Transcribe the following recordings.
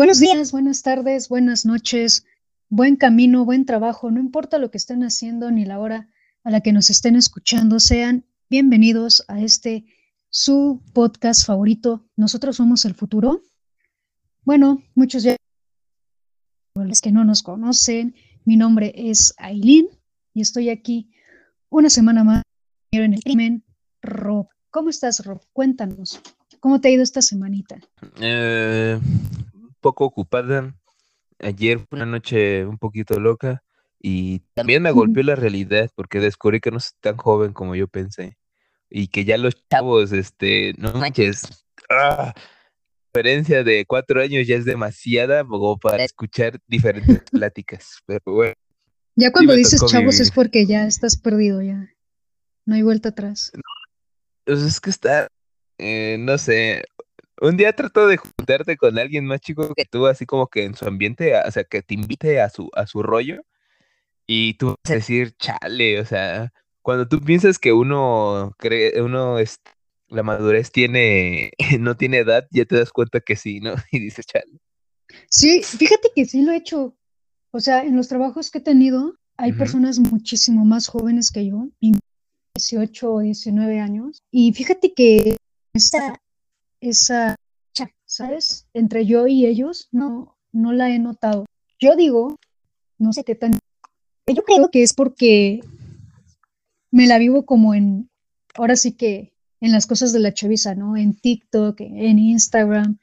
Buenos días, buenas tardes, buenas noches, buen camino, buen trabajo, no importa lo que estén haciendo ni la hora a la que nos estén escuchando, sean bienvenidos a este su podcast favorito. Nosotros somos el futuro. Bueno, muchos ya los que no nos conocen, mi nombre es Aileen y estoy aquí una semana más en el crimen. Rob, ¿cómo estás, Rob? Cuéntanos, ¿cómo te ha ido esta semanita? Eh, poco ocupada. Ayer fue una noche un poquito loca y también me golpeó la realidad porque descubrí que no soy tan joven como yo pensé y que ya los chavos, este, no manches, ¡ah! diferencia de cuatro años ya es demasiada como para escuchar diferentes pláticas, pero bueno. Ya cuando dices chavos es porque ya estás perdido ya, no hay vuelta atrás. pues es que está, eh, no sé, un día trato de juntarte con alguien más chico que tú, así como que en su ambiente, o sea, que te invite a su, a su rollo. Y tú vas a decir, chale, o sea, cuando tú piensas que uno cree, uno es, la madurez tiene, no tiene edad, ya te das cuenta que sí, ¿no? Y dices, chale. Sí, fíjate que sí lo he hecho. O sea, en los trabajos que he tenido, hay personas muchísimo más jóvenes que yo, 18 o 19 años. Y fíjate que esa, esa, ¿sabes? Entre yo y ellos, no, no la he notado. Yo digo, no sé qué tan... Yo creo que es porque me la vivo como en, ahora sí que en las cosas de la chaviza, ¿no? En TikTok, en Instagram,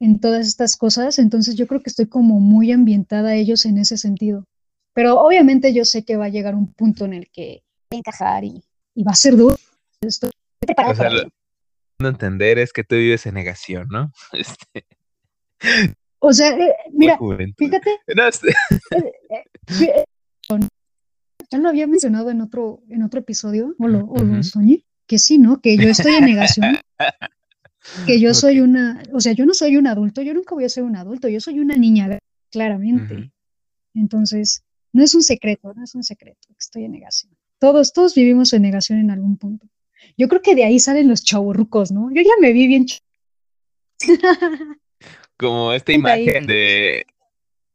en todas estas cosas. Entonces yo creo que estoy como muy ambientada a ellos en ese sentido. Pero obviamente yo sé que va a llegar un punto en el que encajar y, va a ser duro. Estoy preparada entender es que tú vives en negación, ¿no? Este... O sea, eh, mira, fíjate. No, este... Eh, eh, ya lo había mencionado en otro, en otro episodio, o lo, soñé, que sí, ¿no? Que yo estoy en negación. que yo soy una, o sea, yo no soy un adulto, yo nunca voy a ser un adulto, yo soy una niña, claramente. Entonces, no es un secreto, no es un secreto, estoy en negación. Todos, todos vivimos en negación en algún punto. Yo creo que de ahí salen los chaburrucos, ¿no? Yo ya me vi bien. Como esta imagen de.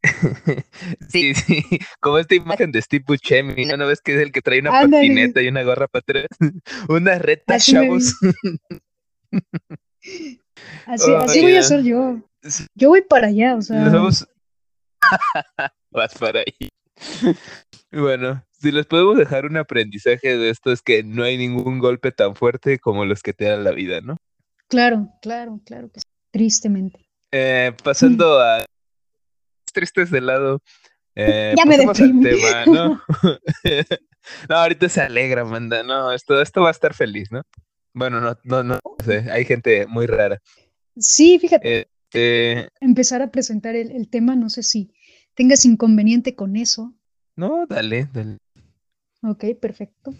sí, sí, como esta imagen de Steve Buscemi, ¿no? ves que es el que trae una patineta y una gorra para atrás? una reta, chavos. así, así voy a ser yo. Yo voy para allá, o sea. Vas para ahí. Bueno, si les podemos dejar un aprendizaje de esto es que no hay ningún golpe tan fuerte como los que te dan la vida, ¿no? Claro, claro, claro que sí. Tristemente. Eh, pasando a tristes de lado. Eh, ya me. Tema, ¿no? no, ahorita se alegra, manda. No, esto, esto va a estar feliz, ¿no? Bueno, no, no, no sé. Hay gente muy rara. Sí, fíjate. Este Empezar a presentar el, el tema, no sé si tengas inconveniente con eso. No, dale, dale. Ok, perfecto.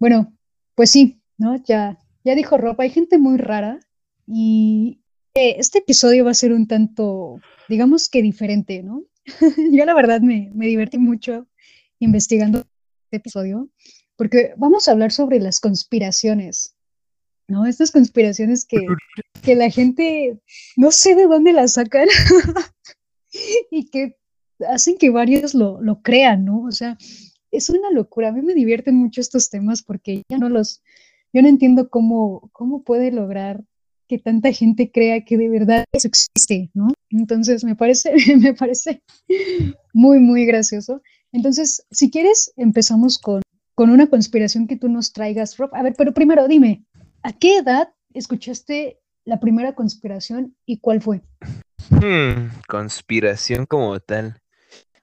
Bueno, pues sí, ¿no? Ya, ya dijo Rob, hay gente muy rara y eh, este episodio va a ser un tanto, digamos que diferente, ¿no? Yo la verdad me, me divertí mucho investigando este episodio porque vamos a hablar sobre las conspiraciones, ¿no? Estas conspiraciones que, que la gente no sé de dónde las sacan y que hacen que varios lo, lo crean, ¿no? O sea, es una locura. A mí me divierten mucho estos temas porque ya no los, yo no entiendo cómo, cómo puede lograr que tanta gente crea que de verdad eso existe, ¿no? Entonces me parece, me parece muy, muy gracioso. Entonces, si quieres, empezamos con, con una conspiración que tú nos traigas, Rob. A ver, pero primero dime, ¿a qué edad escuchaste la primera conspiración y cuál fue? Hmm, conspiración como tal.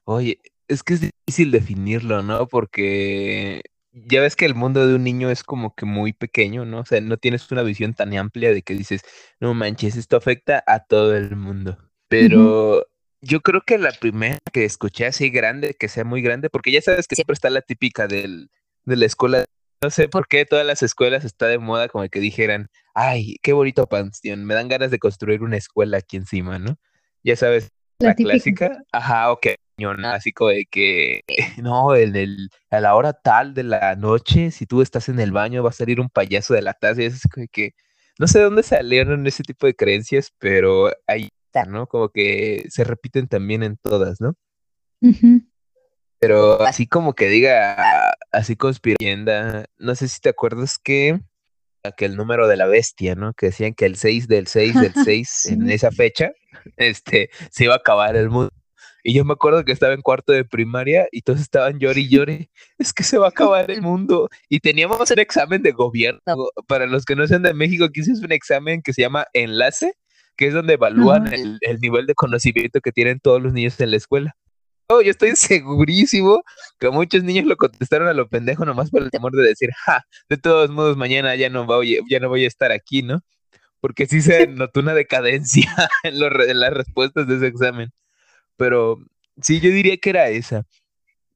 Oye, es que es difícil definirlo, ¿no? Porque ya ves que el mundo de un niño es como que muy pequeño, ¿no? O sea, no tienes una visión tan amplia de que dices, no manches, esto afecta a todo el mundo. Pero yo creo que la primera que escuché así grande, que sea muy grande, porque ya sabes que siempre está la típica del, de la escuela. No sé por qué todas las escuelas está de moda como que dijeran, ay, qué bonito panteón, me dan ganas de construir una escuela aquí encima, ¿no? Ya sabes, la, clásica, ajá, ok, así como de que, no, en el, a la hora tal de la noche, si tú estás en el baño, va a salir un payaso de la taza, y es como que, no sé de dónde salieron ese tipo de creencias, pero ahí ¿no? Como que se repiten también en todas, ¿no? Pero así como que diga, así conspirando, no sé si te acuerdas que aquel número de la bestia, ¿no? Que decían que el 6 del 6 del 6 en esa fecha, este, se iba a acabar el mundo. Y yo me acuerdo que estaba en cuarto de primaria y todos estaban llori y llore. Es que se va a acabar el mundo. Y teníamos un examen de gobierno. Para los que no sean de México, aquí es un examen que se llama Enlace, que es donde evalúan el, nivel de conocimiento que tienen todos los niños en la escuela. Oh, yo estoy segurísimo que muchos niños lo contestaron a lo pendejo nomás por el temor de decir, ja, de todos modos mañana ya no voy, ya no voy a estar aquí, ¿no? Porque sí se notó una decadencia en, en las respuestas de ese examen. Pero sí, yo diría que era esa.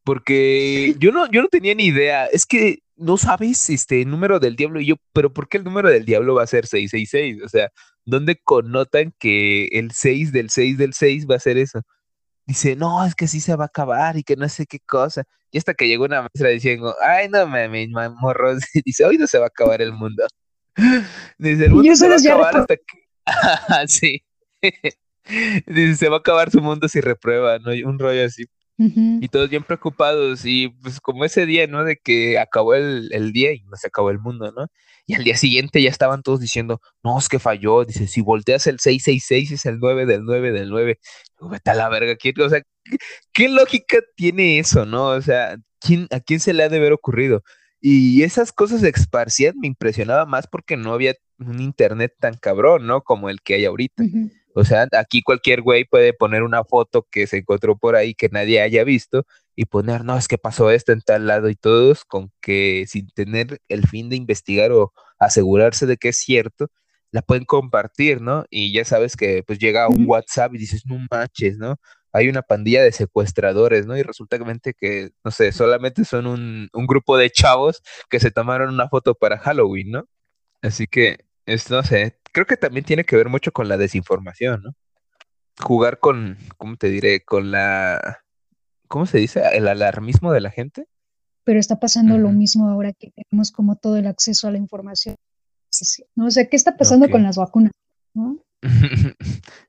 Porque yo no, yo no tenía ni idea. Es que no sabes este número del diablo. Y yo, pero ¿por qué el número del diablo va a ser 666? O sea, ¿dónde connotan que el 6 del 6 del 6 va a ser eso? Dice, no, es que sí se va a acabar y que no sé qué cosa. Y hasta que llegó una maestra diciendo, ay, no mames, morros. Dice, hoy no se va a acabar el mundo. Dice, el mundo se va a acabar hasta que. sí. Dice, se va a acabar su mundo si reprueba, ¿no? Un rollo así. Y todos bien preocupados. Y pues como ese día, ¿no? De que acabó el, el, día y no se acabó el mundo, ¿no? Y al día siguiente ya estaban todos diciendo, no, es que falló. Dice, si volteas el 666 es el 9 del 9 del 9. Vete a la verga. O sea, ¿qué, ¿qué, lógica tiene eso, no? O sea, ¿quién, ¿a quién se le ha de haber ocurrido? Y esas cosas de esparcían me impresionaba más porque no había un internet tan cabrón, ¿no? Como el que hay ahorita. O sea, aquí cualquier güey puede poner una foto que se encontró por ahí que nadie haya visto y poner, no, es que pasó esto en tal lado y todos con que sin tener el fin de investigar o asegurarse de que es cierto, la pueden compartir, ¿no? Y ya sabes que pues llega un WhatsApp y dices, no manches, ¿no? Hay una pandilla de secuestradores, ¿no? Y resulta que, no sé, solamente son un, un grupo de chavos que se tomaron una foto para Halloween, ¿no? Así que, es, no sé, creo que también tiene que ver mucho con la desinformación, ¿no? Jugar con, ¿cómo te diré? Con la, ¿cómo se dice? El alarmismo de la gente. Pero está pasando lo mismo ahora que tenemos como todo el acceso a la información. ¿no? O sea, ¿qué está pasando con las vacunas? ¿no?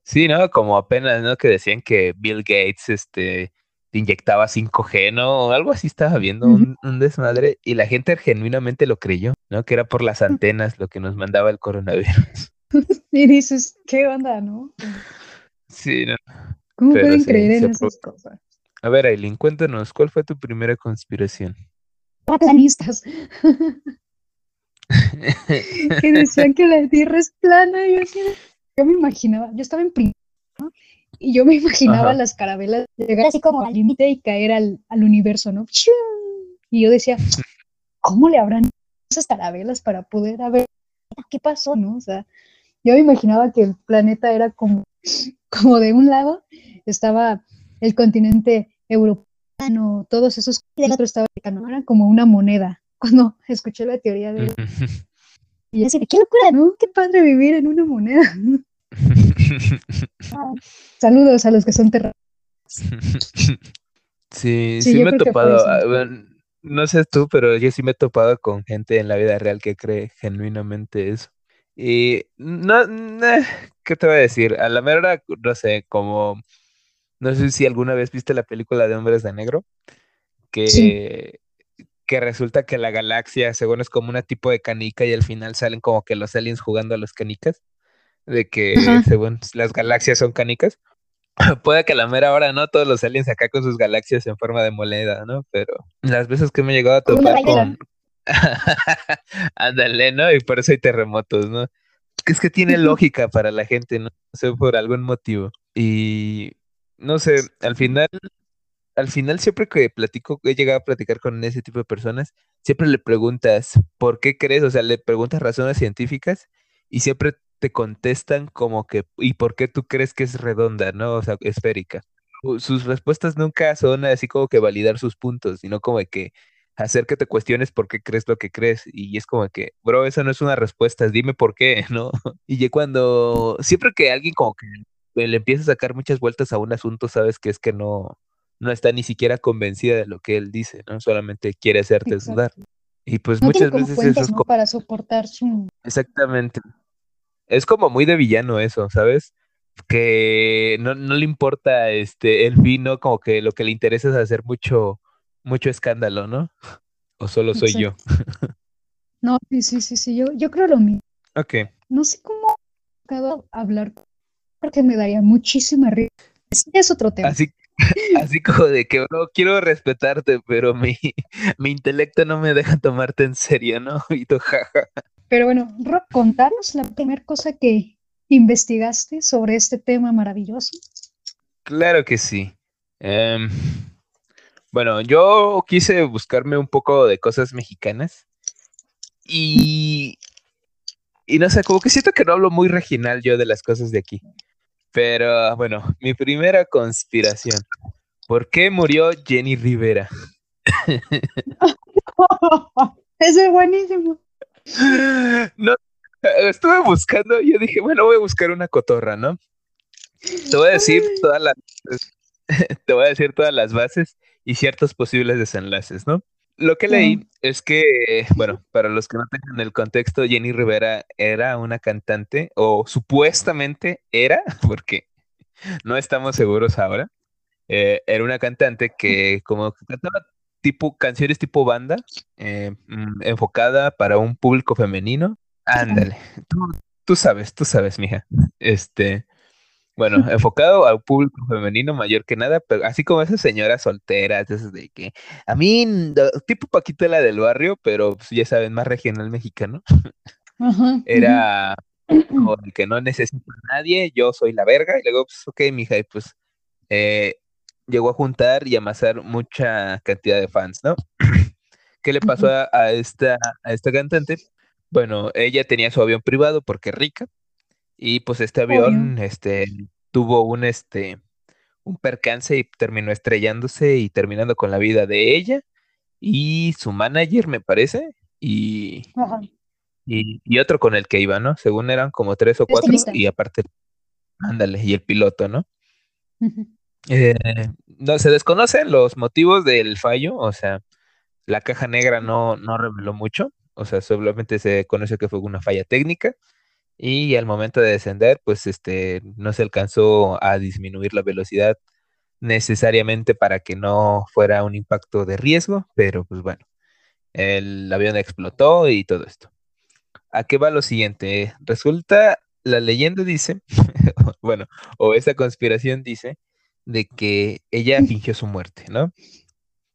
sí, ¿no? Como apenas, ¿no? Que decían que Bill Gates, este, inyectaba 5G, ¿no? O algo así estaba viendo, un, desmadre, y la gente genuinamente lo creyó, ¿no? Que era por las antenas lo que nos mandaba el coronavirus. y dices, ¿qué onda, no? Sí, ¿no? ¿Cómo pueden creer en esas cosas? A ver, Aileen, cuéntanos, ¿cuál fue tu primera conspiración? Planistas. que decían que la Tierra es plana, y yo así, yo me imaginaba, yo estaba en primaria, ¿no? Y yo me imaginaba las carabelas llegar así como al límite y caer al, al, universo, ¿no? Y yo decía, ¿cómo le habrán esas carabelas para poder haber qué pasó, no? O sea, yo me imaginaba que el planeta era como, como de un lado estaba el continente europeo, todos esos, y del otro estaba ¿no? era como una moneda. Cuando escuché la teoría de... Y así, qué locura, ¿no? Qué padre vivir en una moneda. Saludos a los que son terranos. Sí, sí, me he topado. Ah, no sé tú, pero yo sí me he topado con gente en la vida real que cree genuinamente eso. Y no, ¿qué te voy a decir? A la mera, no sé, como, no sé si alguna vez viste la película de Hombres de Negro, que, que resulta que la galaxia, según es como una tipo de canica y al final salen como que los aliens jugando a los canicas de que según las galaxias son canicas. Puede que a la mera hora no todos los aliens acá con sus galaxias en forma de moneda, ¿no? Pero las veces que me he llegado a topar con... Ándale, ¿no? Y por eso hay terremotos, ¿no? Es que tiene lógica para la gente, ¿no? sé, por algún motivo. Y no sé, al final, al final siempre que platico, he llegado a platicar con ese tipo de personas, siempre le preguntas, ¿por qué crees? O sea, le preguntas razones científicas y siempre te contestan como que, ¿y por qué tú crees que es redonda, no? O sea, esférica. Sus respuestas nunca son así como que validar sus puntos, sino como que hacer que te cuestiones por qué crees lo que crees. Y es como que, bro, esa no es una respuesta, dime por qué, ¿no? Y ya cuando, siempre que alguien como que le empieza a sacar muchas vueltas a un asunto, sabes que es que no, no está ni siquiera convencida de lo que él dice, ¿no? Solamente quiere hacerte dudar. Y pues muchas veces eso es como... para soportar su... Exactamente es como muy de villano eso, ¿sabes? que no, le importa este el fin, ¿no? Como que lo que le interesa es hacer mucho, mucho escándalo, ¿no? ¿O solo soy yo? no, sí, sí, sí, sí, yo, yo creo lo mismo. Ok. No sé cómo puedo hablar porque me daría muchísima risa. Es otro tema. Así, así como de que, no, quiero respetarte, pero mi, mi intelecto no me deja tomarte en serio, ¿no? Y tú, jaja. Pero bueno, Rob, contanos la primera cosa que investigaste sobre este tema maravilloso. Claro que sí. Em, bueno, yo quise buscarme un poco de cosas mexicanas y, y no sé, como que siento que no hablo muy regional yo de las cosas de aquí. Pero bueno, mi primera conspiración. ¿Por qué murió Jenny Rivera? Ese es buenísimo. No, estuve buscando, yo dije, bueno, voy a buscar una cotorra, ¿no? Te voy a decir todas las te voy a decir todas las bases y ciertos posibles desenlaces, ¿no? Lo que leí es que, bueno, para los que no tengan el contexto, Jenny Rivera era una cantante, o supuestamente era, porque no estamos seguros ahora, eh, era una cantante que como cantaba tipo canciones tipo banda, eh, mm, enfocada para un público femenino. Ándale, tú, tú sabes, tú sabes, mija. Este, bueno, enfocado al público femenino mayor que nada, pero así como esas señoras solteras, esas de que, a mí, tipo Paquita del barrio, pero pues, ya saben, más regional mexicano. Era como el que no necesita a nadie, yo soy la verga, y luego, pues, ok, mija, y pues eh, llegó a juntar y amasar mucha cantidad de fans, ¿no? ¿Qué le pasó a, esta, a esta cantante? Bueno, ella tenía su avión privado porque rica, y pues este avión, este, tuvo un, este, un percance y terminó estrellándose y terminando con la vida de ella y su manager, me parece, y, y, otro con el que iba, ¿no? Según eran como tres o cuatro, y aparte, ándale, y el piloto, ¿no? Eh, no se desconocen los motivos del fallo, o sea, la caja negra no, no reveló mucho, o sea, solamente se conoce que fue una falla técnica y al momento de descender, pues este, no se alcanzó a disminuir la velocidad necesariamente para que no fuera un impacto de riesgo, pero pues bueno, el avión explotó y todo esto. ¿A qué va lo siguiente? Resulta, la leyenda dice, bueno, o esa conspiración dice, de que ella fingió su muerte, ¿no?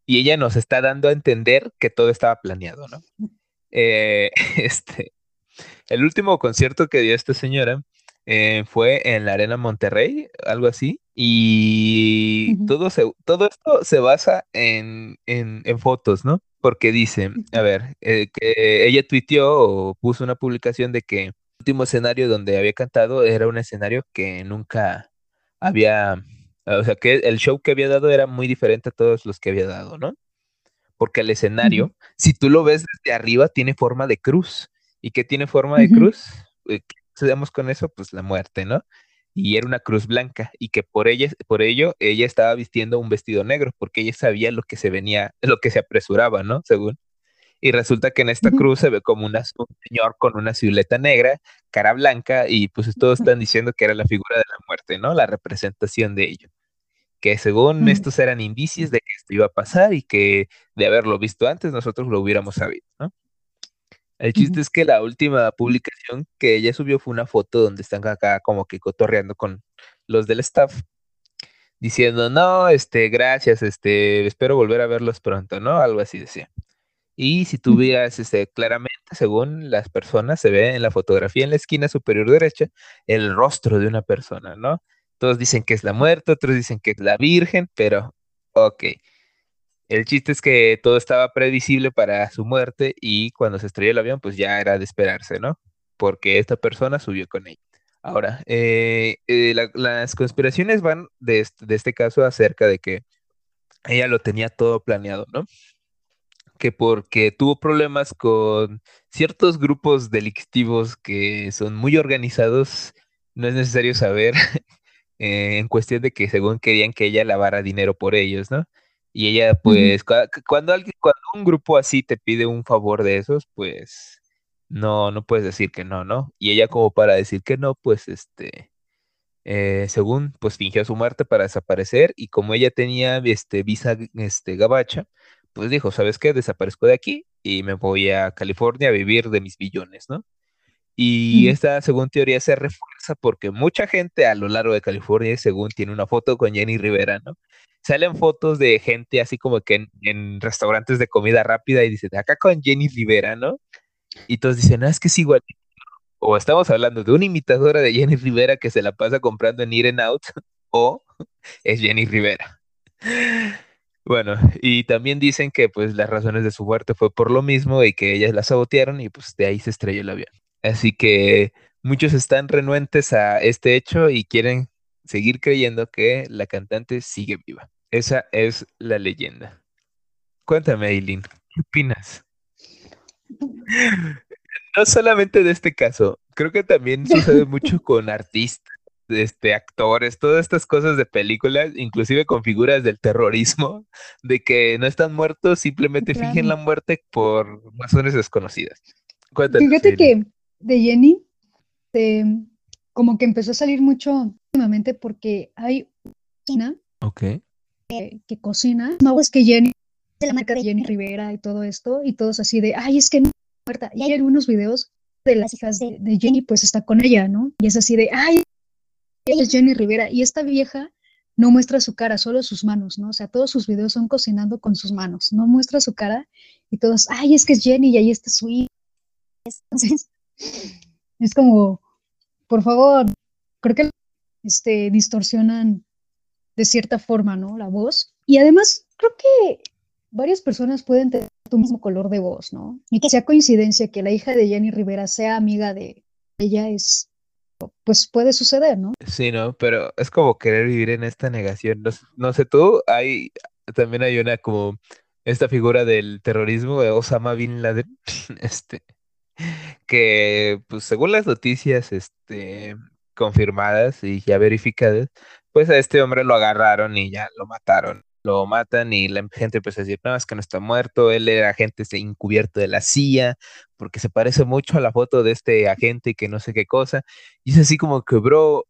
Y ella nos está dando a entender que todo estaba planeado, ¿no? Eh, este, el último concierto que dio esta señora eh, fue en la Arena Monterrey, algo así, y todo, todo esto se basa en, fotos, ¿no? Porque dice, a ver, eh, que ella tuiteó o puso una publicación de que el último escenario donde había cantado era un escenario que nunca había, o sea, que el show que había dado era muy diferente a todos los que había dado, ¿no? Porque el escenario, si tú lo ves desde arriba, tiene forma de cruz y que tiene forma de cruz, eh, ¿qué con eso? Pues la muerte, ¿no? Y era una cruz blanca y que por ella, por ello ella estaba vistiendo un vestido negro porque ella sabía lo que se venía, lo que se apresuraba, ¿no? Según. Y resulta que en esta cruz se ve como un señor con una silueta negra, cara blanca, y pues todos están diciendo que era la figura de la muerte, ¿no? La representación de ello. Que según estos eran indicios de que esto iba a pasar y que de haberlo visto antes nosotros lo hubiéramos sabido, ¿no? El chiste es que la última publicación que ella subió fue una foto donde están acá como que cotorreando con los del staff, diciendo, no, este, gracias, este, espero volver a verlos pronto, ¿no? Algo así decía. Y si tú veas, este, claramente, según las personas, se ve en la fotografía en la esquina superior derecha el rostro de una persona, ¿no? Todos dicen que es la muerte, otros dicen que es la virgen, pero, ok. El chiste es que todo estaba previsible para su muerte y cuando se estrelló el avión, pues ya era de esperarse, ¿no? Porque esta persona subió con ella. Ahora, eh, eh, las conspiraciones van de este, caso acerca de que ella lo tenía todo planeado, ¿no? Que porque tuvo problemas con ciertos grupos delictivos que son muy organizados, no es necesario saber eh, en cuestión de que según querían que ella lavara dinero por ellos, ¿no? Y ella, pues, cuando alguien, cuando un grupo así te pide un favor de esos, pues, no, no puedes decir que no, ¿no? Y ella como para decir que no, pues, este, eh, según pues fingió su muerte para desaparecer y como ella tenía este, visa este, gabacha, pues dijo, ¿sabes qué? Desaparezco de aquí y me voy a California a vivir de mis billones, ¿no? Y esta, según teoría, se refuerza porque mucha gente a lo largo de California, según tiene una foto con Jenny Rivera, ¿no? Salen fotos de gente así como que en, restaurantes de comida rápida y dicen, acá con Jenny Rivera, ¿no? Y todos dicen, ah, es que es igual. O estamos hablando de una imitadora de Jenny Rivera que se la pasa comprando en In Out, o es Jenny Rivera. Bueno, y también dicen que pues las razones de su muerte fue por lo mismo y que ellas la sabotearon y pues de ahí se estrelló el avión. Así que muchos están renuentes a este hecho y quieren seguir creyendo que la cantante sigue viva. Esa es la leyenda. Cuéntame, Aileen, ¿qué opinas? No solamente de este caso, creo que también sucede mucho con artistas, este, actores, todas estas cosas de películas, inclusive con figuras del terrorismo, de que no están muertos, simplemente fingen la muerte por razones desconocidas. Fíjate que de Jenny, como que empezó a salir mucho últimamente porque hay una okay. Que, cocina, no es que Jenny, de la marca de Jenny Rivera y todo esto, y todos así de, ay, es que no muerta. Y hay algunos videos de las hijas de, Jenny, pues está con ella, ¿no? Y es así de, ay, es Jenny Rivera. Y esta vieja no muestra su cara, solo sus manos, ¿no? O sea, todos sus videos son cocinando con sus manos, no muestra su cara y todos, ay, es que es Jenny y ahí está su hija. Entonces, es como, por favor, creo que este, distorsionan de cierta forma, ¿no? La voz. Y además, creo que varias personas pueden tener tu mismo color de voz, ¿no? Y que sea coincidencia que la hija de Jenny Rivera sea amiga de ella es, pues puede suceder, ¿no? Sí, no, pero es como querer vivir en esta negación. No, sé tú, hay, también hay una como esta figura del terrorismo de Osama Bin Laden, este, que pues según las noticias este, confirmadas y ya verificadas, pues a este hombre lo agarraron y ya lo mataron. Lo matan y la gente empieza a decir, no, es que no está muerto, él era agente encubierto de la CIA, porque se parece mucho a la foto de este agente que no sé qué cosa. Y es así como que, bro,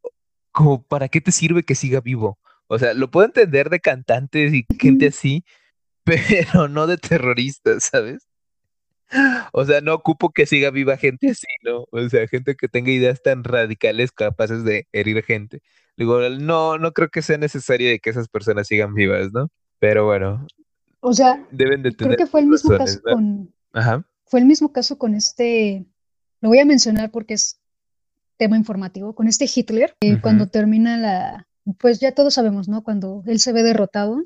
como, ¿para qué te sirve que siga vivo? O sea, lo puedo entender de cantantes y gente así, pero no de terroristas, ¿sabes? O sea, no ocupo que siga viva gente así, ¿no? O sea, gente que tenga ideas tan radicales capaces de herir gente. Digo, no, no creo que sea necesario de que esas personas sigan vivas, ¿no? Pero bueno. O sea, deben de tener creo que fue el mismo caso con. Ajá. Fue el mismo caso con este. Lo voy a mencionar porque es tema informativo. Con este Hitler, cuando termina la. Pues ya todos sabemos, ¿no? Cuando él se ve derrotado,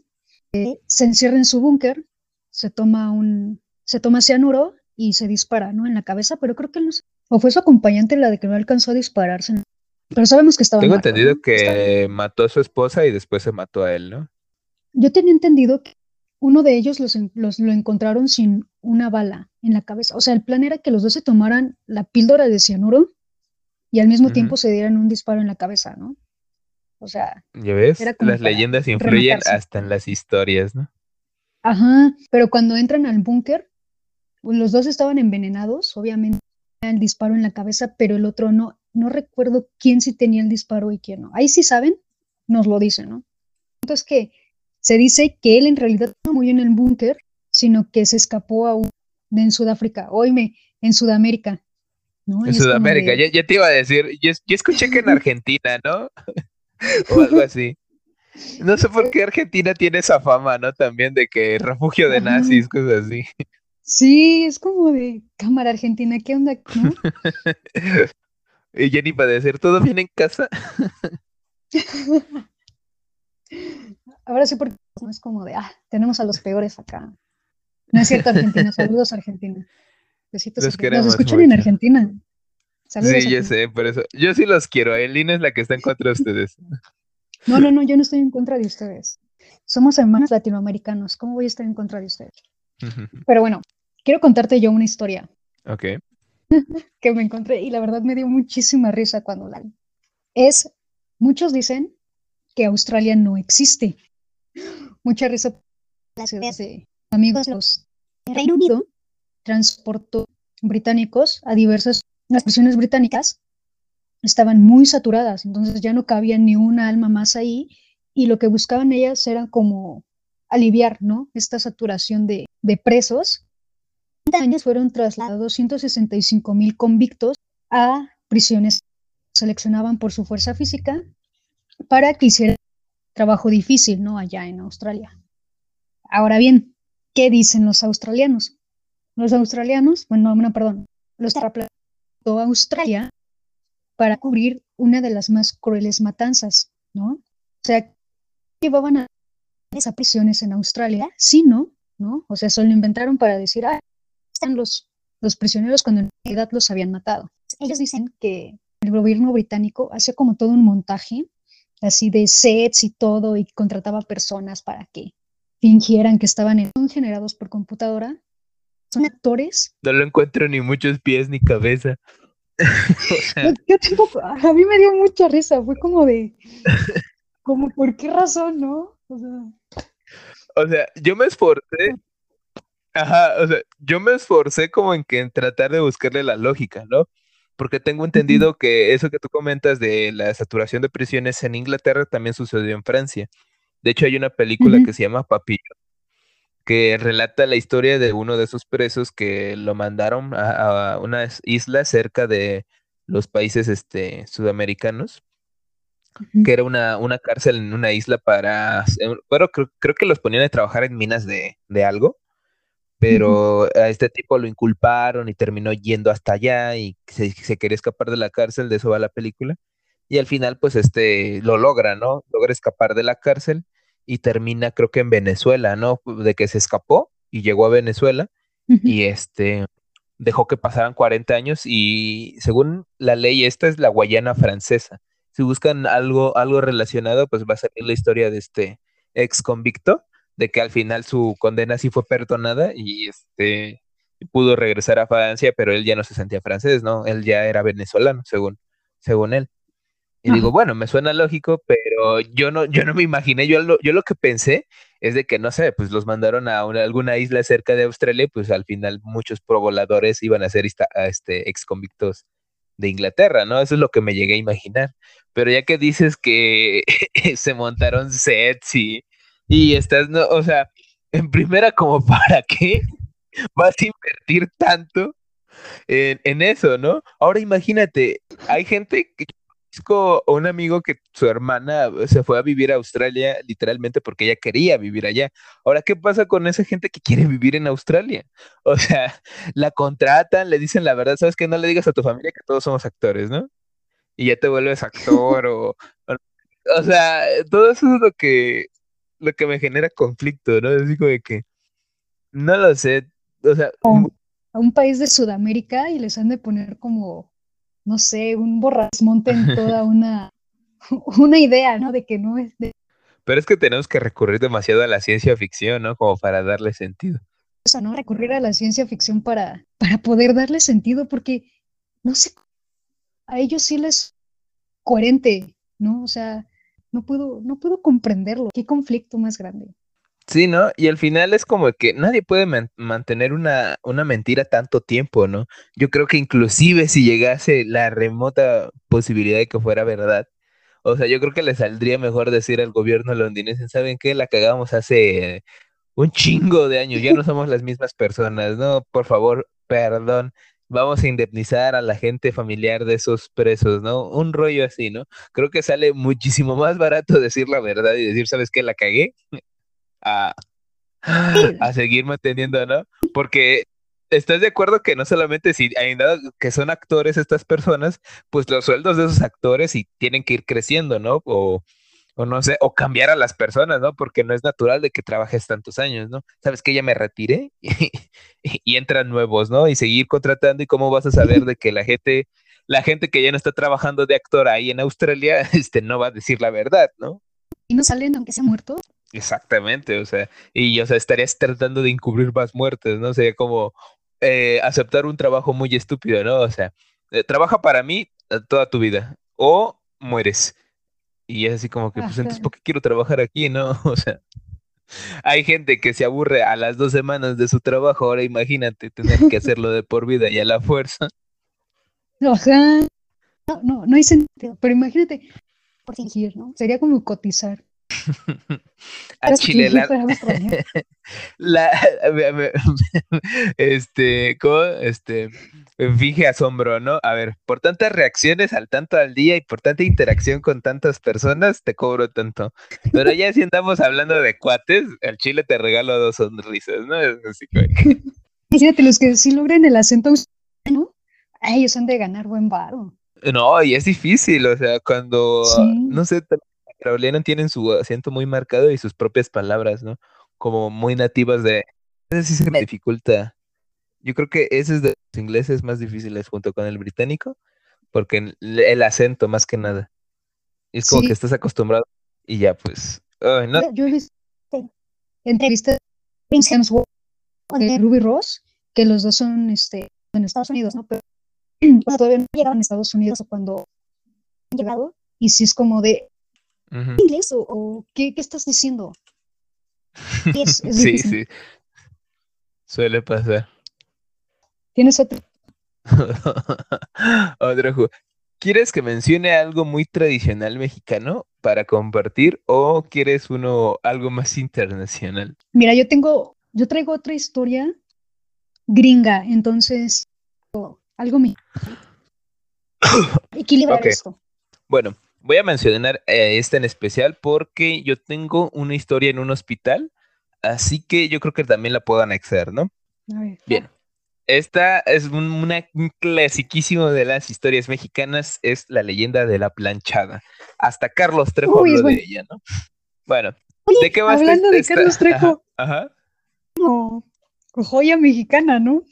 eh, se encierra en su búnker, se toma un, se toma cianuro y se dispara, ¿no? En la cabeza, pero creo que no sé. O fue su acompañante la de que no alcanzó a dispararse. Pero sabemos que estaba Tengo entendido que mató a su esposa y después se mató a él, ¿no? Yo tenía entendido que uno de ellos los, lo encontraron sin una bala en la cabeza. O sea, el plan era que los dos se tomaran la píldora de cianuro y al mismo tiempo se dieran un disparo en la cabeza, ¿no? O sea, ya ves, las leyendas influyen hasta en las historias, ¿no? Ajá, pero cuando entran al búnker, los dos estaban envenenados, obviamente el disparo en la cabeza, pero el otro no. No recuerdo quién sí tenía el disparo y quién no. Ahí sí saben, nos lo dicen, ¿no? Entonces que se dice que él en realidad no murió en el búnker, sino que se escapó a en Sudáfrica, oíme, en Sudamérica. ¿no? En Sudamérica, ya, te iba a decir, yo, yo escuché que en Argentina, ¿no? o algo así. No sé por qué Argentina tiene esa fama, ¿no? También de que refugio de nazis, cosas así. Sí, es como de cámara argentina, ¿qué onda? y Jenny para decir, ¿todo bien en casa? Ahora sí, porque no es como de, ah, tenemos a los peores acá. No es cierto, Argentina. Saludos, Argentina. Besitos. Los Nos escuchan en Argentina. Saludos, sí, yo sé, por eso. Yo sí los quiero. Elina es la que está en contra de ustedes. No, no, no, yo no estoy en contra de ustedes. Somos hermanos latinoamericanos. ¿Cómo voy a estar en contra de ustedes? Pero bueno, quiero contarte yo una historia. Ok. que me encontré y la verdad me dio muchísima risa cuando la Es, muchos dicen que Australia no existe. Mucha risa las de amigos los Reino Unido transportó británicos a diversas naciones británicas estaban muy saturadas, entonces ya no cabía ni una alma más ahí y lo que buscaban ellas era como aliviar, ¿no? Esta saturación de, de presos. Años fueron trasladados 265 mil convictos a prisiones seleccionaban por su fuerza física para que hicieran trabajo difícil, ¿no? Allá en Australia. Ahora bien, ¿qué dicen los australianos? Los australianos, bueno, no, perdón, los a Australia para cubrir una de las más crueles matanzas, ¿no? O sea, llevaban a esas prisiones en Australia, sí, ¿no? ¿no? O sea, solo inventaron para decir, ah, están los, los prisioneros cuando en realidad los habían matado. Ellos dicen que el gobierno británico hacía como todo un montaje, así de sets y todo, y contrataba personas para que fingieran que estaban en, generados por computadora. Son actores. No lo encuentro ni muchos pies ni cabeza. a mí me dio mucha risa, fue como de, como, ¿por qué razón, no? O sea, o sea yo me esforcé, ajá, o sea, yo me esforcé como en que en tratar de buscarle la lógica, ¿no? Porque tengo entendido que eso que tú comentas de la saturación de prisiones en Inglaterra también sucedió en Francia. De hecho, hay una película que se llama Papillo, que relata la historia de uno de esos presos que lo mandaron a, una isla cerca de los países este, sudamericanos, que era una, una, cárcel en una isla para, bueno, creo, creo, que los ponían a trabajar en minas de, de algo, pero a este tipo lo inculparon y terminó yendo hasta allá y se, se, quería escapar de la cárcel, de eso va la película, y al final pues este lo logra, ¿no? Logra escapar de la cárcel y termina creo que en Venezuela, ¿no? De que se escapó y llegó a Venezuela y este dejó que pasaran 40 años y según la ley esta es la Guayana francesa. Si buscan algo algo relacionado, pues va a salir la historia de este ex convicto de que al final su condena sí fue perdonada y este pudo regresar a Francia, pero él ya no se sentía francés, ¿no? Él ya era venezolano, según según él. Y digo, bueno, me suena lógico, pero yo no, yo no me imaginé, yo lo, yo lo que pensé es de que, no sé, pues los mandaron a alguna isla cerca de Australia, pues al final muchos provoladores iban a ser este, ex convictos de Inglaterra, ¿no? Eso es lo que me llegué a imaginar. Pero ya que dices que se montaron sets y, y estás, no, o sea, en primera, como para qué vas a invertir tanto en, en eso, ¿no? Ahora imagínate, hay gente que un amigo que su hermana se fue a vivir a Australia literalmente porque ella quería vivir allá. Ahora, ¿qué pasa con esa gente que quiere vivir en Australia? O sea, la contratan, le dicen la verdad, sabes que no le digas a tu familia que todos somos actores, ¿no? Y ya te vuelves actor o, o, sea, todo eso es lo que lo que me genera conflicto, ¿no? Es como de que no lo sé, o sea, a un país de Sudamérica y les han de poner como no sé, un borrasmonte en toda una, una idea, ¿no? De que no es de... Pero es que tenemos que recurrir demasiado a la ciencia ficción, ¿no? Como para darle sentido. O sea, no recurrir a la ciencia ficción para, para poder darle sentido, porque no sé, a ellos sí les coherente, ¿no? O sea, no puedo, no puedo comprenderlo. Qué conflicto más grande. Sí, ¿no? Y al final es como que nadie puede mantener una, una mentira tanto tiempo, ¿no? Yo creo que inclusive si llegase la remota posibilidad de que fuera verdad, o sea, yo creo que le saldría mejor decir al gobierno londinense, ¿saben qué? La cagamos hace un chingo de años, ya no somos las mismas personas, ¿no? Por favor, perdón, vamos a indemnizar a la gente familiar de esos presos, ¿no? Un rollo así, ¿no? Creo que sale muchísimo más barato decir la verdad y decir, ¿sabes qué? La cagué a, a seguir manteniendo, ¿no? Porque ¿Estás de acuerdo que no solamente si hay que son actores estas personas, pues los sueldos de esos actores y tienen que ir creciendo, ¿no? O, o, no sé, o cambiar a las personas, ¿no? Porque no es natural de que trabajes tantos años, ¿no? Sabes que ya me retiré y, y, entran nuevos, ¿no? Y seguir contratando y cómo vas a saber de que la gente, la gente que ya no está trabajando de actor ahí en Australia, este, no va a decir la verdad, ¿no? Y no salen aunque sea muerto. Exactamente, o sea, y o sea, estarías tratando de encubrir más muertes, ¿no? Sería como eh, aceptar un trabajo muy estúpido, ¿no? O sea, eh, trabaja para mí eh, toda tu vida o mueres. Y es así como que, pues entonces, ¿por qué quiero trabajar aquí, no? O sea, hay gente que se aburre a las dos semanas de su trabajo, ahora imagínate tener que hacerlo de por vida y a la fuerza. Ajá. no, no, no hay sentido. Pero imagínate, por fingir, ¿no? Sería como cotizar. a Chile la, este cómo este finge asombro no a ver por tantas reacciones al tanto al día y por tanta interacción con tantas personas te cobro tanto. Pero ya si andamos hablando de cuates al chile te regalo dos sonrisas no así que fíjate los que sí logran el acento no ellos han de ganar buen varo. No y es difícil o sea cuando no sé australianos tienen su acento muy marcado y sus propias palabras, ¿no? Como muy nativas de... Eso sí se me dificulta. Yo creo que ese es de los ingleses más difíciles junto con el británico, porque el acento más que nada. Es como que estás acostumbrado y ya pues... no. Yo he visto entrevistas de Ruby Ross, que los dos son este, en Estados Unidos, ¿no? Pero todavía no llegaron a Estados Unidos o cuando han llegado, y si es como de, inglés o, ¿qué, estás diciendo? sí, sí. Suele pasar. ¿Tienes otro? otro ¿Quieres que mencione algo muy tradicional mexicano para compartir o quieres uno algo más internacional? Mira, yo tengo, yo traigo otra historia gringa, entonces algo me equilibrar esto. Bueno, voy a mencionar eh, esta en especial porque yo tengo una historia en un hospital, así que yo creo que también la puedo anexar, ¿no? Bien. Esta es un, una, clasiquísimo de las historias mexicanas, es la leyenda de la planchada. Hasta Carlos Trejo habló de ella, ¿no? Bueno, ¿de qué vas Hablando de Carlos Trejo. Ajá. No, joya mexicana, ¿no?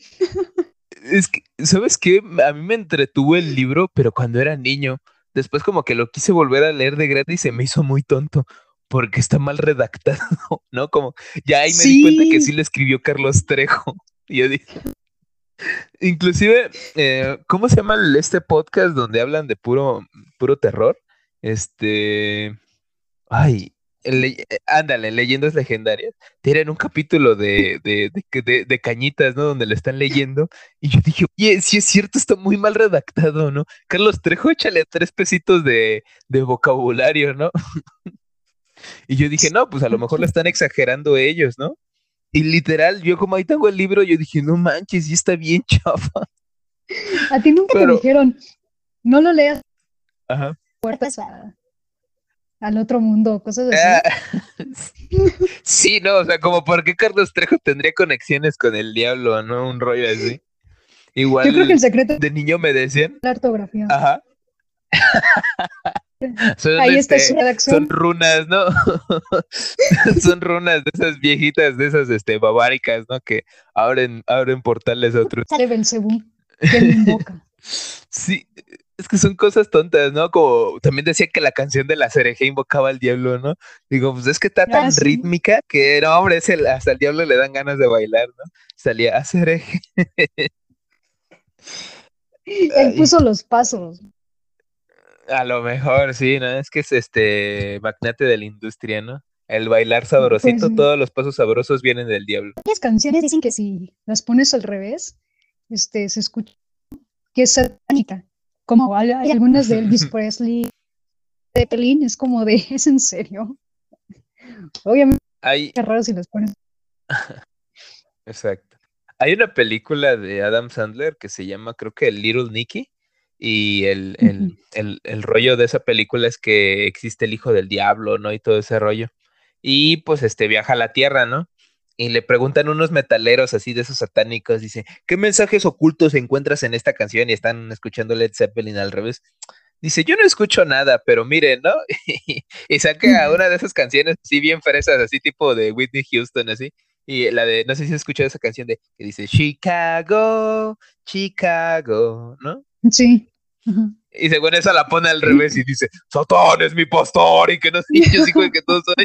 es que, ¿sabes qué? A mí me entretuvo el libro, pero cuando era niño después como que lo quise volver a leer de grande y se me hizo muy tonto porque está mal redactado, ¿no? Como ya ahí me di cuenta que sí le escribió Carlos Trejo. Y yo dije, inclusive, eh, ¿cómo se llama este podcast donde hablan de puro, puro terror? Este, ay, eh, ándale, leyendas legendarias, tienen un capítulo de, de, de, de, cañitas, ¿no? Donde le están leyendo. Y yo dije, oye, si es cierto, está muy mal redactado, ¿no? Carlos Trejo, échale tres pesitos de, vocabulario, ¿no? y yo dije, no, pues a lo mejor lo están exagerando ellos, ¿no? Y literal, yo como ahí tengo el libro, yo dije, no manches, y está bien chafa. A ti nunca te dijeron, no lo leas. Ajá. Puertas al otro mundo, cosas así. Ah, sí, no, o sea, como por qué Carlos Trejo tendría conexiones con el diablo, ¿no? Un rollo así. Igual. Yo creo que el secreto de niño me decían. La ortografía. Ajá. Son, Ahí está este, su redacción. Son runas, ¿no? son runas de esas viejitas, de esas este, babáricas, ¿no? Que abren, abren portales a otros. Sale Belcebú, que me invoca. Sí, es que son cosas tontas, ¿no? Como también decía que la canción de la cereje invocaba al diablo, ¿no? Digo, pues es que está tan ah, rítmica que, no, hombre, hasta el diablo le dan ganas de bailar, ¿no? Salía a cereje. Él puso los pasos. A lo mejor, sí, ¿no? Es que es este magnate de la industria, ¿no? El bailar sabrosito, pues todos los pasos sabrosos vienen del diablo. Las canciones dicen que si las pones al revés, este, se escucha que es satánica como hay, algunas de Elvis Presley, de Pelín, es como de, es en serio. Obviamente, hay... qué raro si las pones. Exacto. Hay una película de Adam Sandler que se llama, creo que Little Nicky, y el, el, el, el, rollo de esa película es que existe el hijo del diablo, ¿no? Y todo ese rollo. Y pues este viaja a la tierra, ¿no? Y le preguntan unos metaleros así de esos satánicos, dice, ¿qué mensajes ocultos encuentras en esta canción? Y están escuchando Led Zeppelin al revés. Dice, yo no escucho nada, pero miren, ¿no? y saca una de esas canciones así bien fresas, así tipo de Whitney Houston, así. Y la de, no sé si has escuchado esa canción de que dice Chicago, Chicago, ¿no? Sí. Y según eso la pone al revés y dice, Satán es mi pastor y que no sé, yo digo que todos son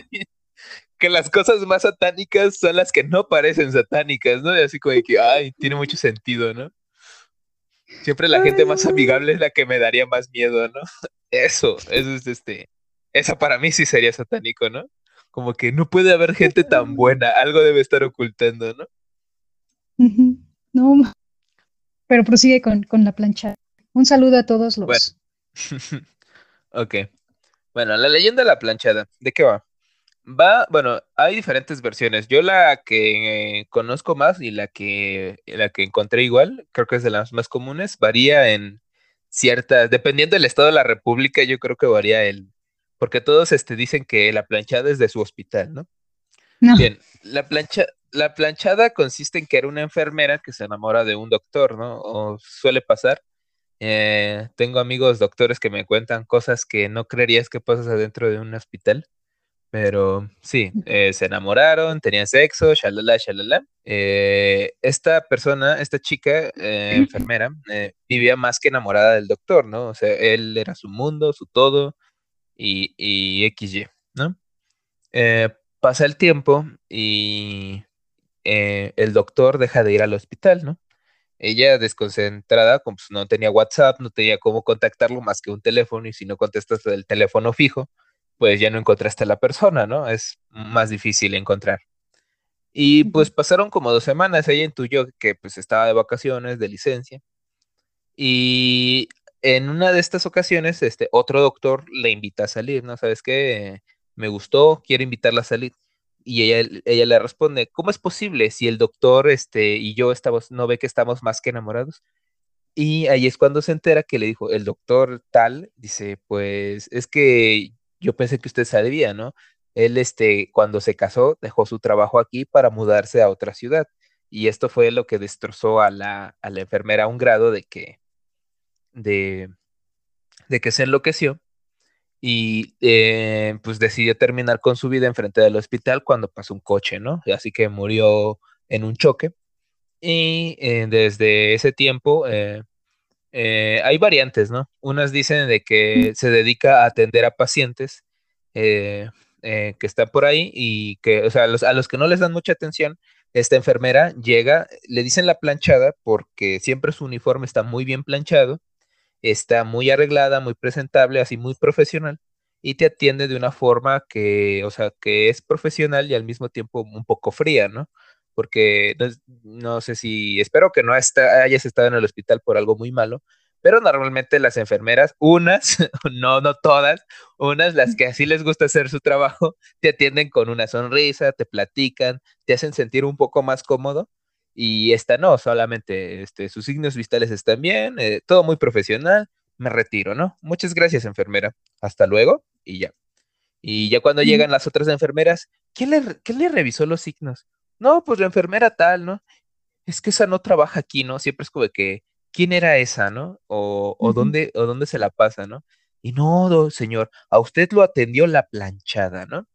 que las cosas más satánicas son las que no parecen satánicas, ¿no? Y así como de que, ay, tiene mucho sentido, ¿no? Siempre la gente más amigable es la que me daría más miedo, ¿no? Eso, eso es este, esa para mí sí sería satánico, ¿no? Como que no puede haber gente tan buena, algo debe estar ocultando, ¿no? No, pero prosigue con, con la plancha. Un saludo a todos los, ok. Bueno, la leyenda de la planchada, ¿de qué va? Va, bueno, hay diferentes versiones. Yo la que eh, conozco más y la que, la que encontré igual, creo que es de las más comunes, varía en ciertas, dependiendo del estado de la república, yo creo que varía el, porque todos este, dicen que la planchada es de su hospital, ¿no? Bien, la, plancha, la planchada consiste en que era una enfermera que se enamora de un doctor, ¿no? O suele pasar. Eh, tengo amigos doctores que me cuentan cosas que no creerías que pasas adentro de un hospital. Pero sí, eh, se enamoraron, tenían sexo, shalala, shalala. Eh, esta persona, esta chica enfermera, vivía más que enamorada del doctor, ¿no? O sea, él era su mundo, su todo y, y XY, ¿no? pasa el tiempo y el doctor deja de ir al hospital, ¿no? ella desconcentrada, pues, no tenía WhatsApp, no tenía cómo contactarlo más que un teléfono, y si no contestas el teléfono fijo, pues ya no encontraste a la persona, ¿no? Es más difícil encontrar. Y pues pasaron como dos semanas, ella intuyó que pues estaba de vacaciones, de licencia, y en una de estas ocasiones, este otro doctor le invita a salir, ¿no? ¿Sabes qué? Me gustó, quiero invitarla a salir y ella, ella le responde, ¿cómo es posible si el doctor este, y yo estamos, no ve que estamos más que enamorados? Y ahí es cuando se entera que le dijo, el doctor tal, dice, pues es que yo pensé que usted sabía, ¿no? Él, este, cuando se casó, dejó su trabajo aquí para mudarse a otra ciudad. Y esto fue lo que destrozó a la, a la enfermera a un grado de que, de, de que se enloqueció y eh, pues decidió terminar con su vida enfrente del hospital cuando pasó un coche, ¿no? Así que murió en un choque. Y eh, desde ese tiempo eh, hay variantes, ¿no? Unas dicen de que se dedica a atender a pacientes que están por ahí y que, o sea, a los que no les dan mucha atención, esta enfermera llega, le dicen la planchada porque siempre su uniforme está muy bien planchado está muy arreglada, muy presentable, así muy profesional, y te atiende de una forma que, o sea, que es profesional y al mismo tiempo un poco fría, ¿no? Porque no, sé si, espero que no hayas estado en el hospital por algo muy malo, pero normalmente las enfermeras, unas, no, no todas, unas, las que así les gusta hacer su trabajo, te atienden con una sonrisa, te platican, te hacen sentir un poco más cómodo y esta no, solamente este, sus signos vitales están bien, eh, todo muy profesional, me retiro, ¿no? Muchas gracias, enfermera. Hasta luego y ya. Y ya cuando llegan las otras enfermeras, ¿quién le, le revisó los signos? No, pues la enfermera tal, ¿no? Es que esa no trabaja aquí, ¿no? Siempre es como que, ¿quién era esa, no? O, o, dónde, o dónde se la pasa, ¿no? Y no, señor, a usted lo atendió la planchada, ¿no?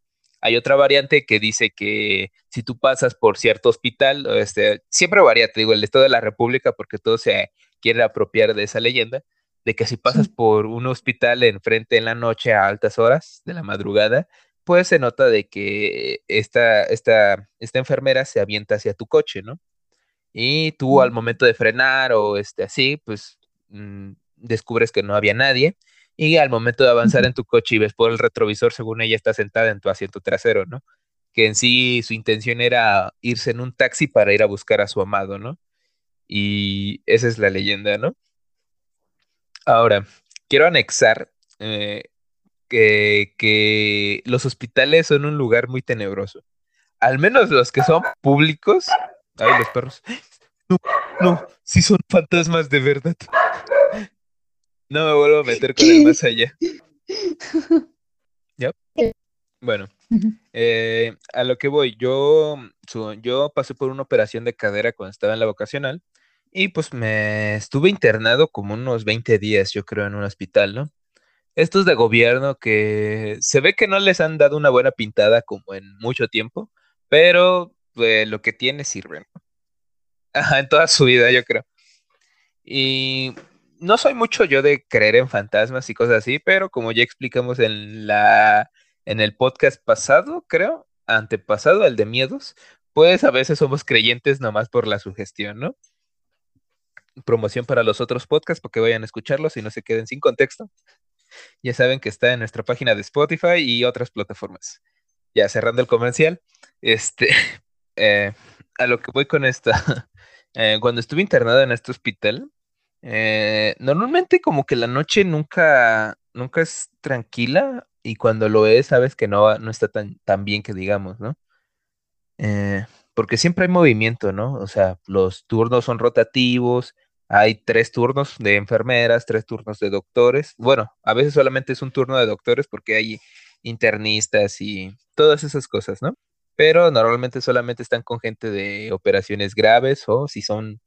Hay otra variante que dice que si tú pasas por cierto hospital, este, siempre varía, te digo, el Estado de la República, porque todo se quiere apropiar de esa leyenda, de que si pasas por un hospital enfrente en la noche a altas horas de la madrugada, pues se nota de que esta, esta, esta enfermera se avienta hacia tu coche, ¿no? Y tú al momento de frenar o este, así, pues mm, descubres que no había nadie y al momento de avanzar en tu coche y ves por el retrovisor, según ella está sentada en tu asiento trasero, ¿no? Que en sí su intención era irse en un taxi para ir a buscar a su amado, ¿no? Y esa es la leyenda, ¿no? Ahora, quiero anexar eh, que, que los hospitales son un lugar muy tenebroso. Al menos los que son públicos. Ay, los perros. No, no, sí son fantasmas de verdad. No me vuelvo a meter con el más allá. ¿Ya? Bueno, eh, a lo que voy, yo, yo pasé por una operación de cadera cuando estaba en la vocacional y pues me estuve internado como unos 20 días, yo creo, en un hospital, ¿no? Estos de gobierno que se ve que no les han dado una buena pintada como en mucho tiempo, pero pues, lo que tiene sirve. Ajá, en toda su vida, yo creo. Y no soy mucho yo de creer en fantasmas y cosas así, pero como ya explicamos en la en el podcast pasado, creo, antepasado, el de miedos, pues a veces somos creyentes nomás por la sugestión, ¿no? Promoción para los otros podcasts porque vayan a escucharlos y no se queden sin contexto. Ya saben que está en nuestra página de Spotify y otras plataformas. Ya cerrando el comercial, este, eh, a lo que voy con esta, eh, cuando estuve internado en este hospital, Eh, normalmente como que la noche nunca, nunca es tranquila y cuando lo es sabes que no, no está tan, tan bien que digamos, ¿no? Porque siempre hay movimiento, ¿no? O sea, los turnos son rotativos, hay tres turnos de enfermeras, tres turnos de doctores. Bueno, a veces solamente es un turno de doctores porque hay internistas y todas esas cosas, ¿no? Pero normalmente solamente están con gente de operaciones graves o si son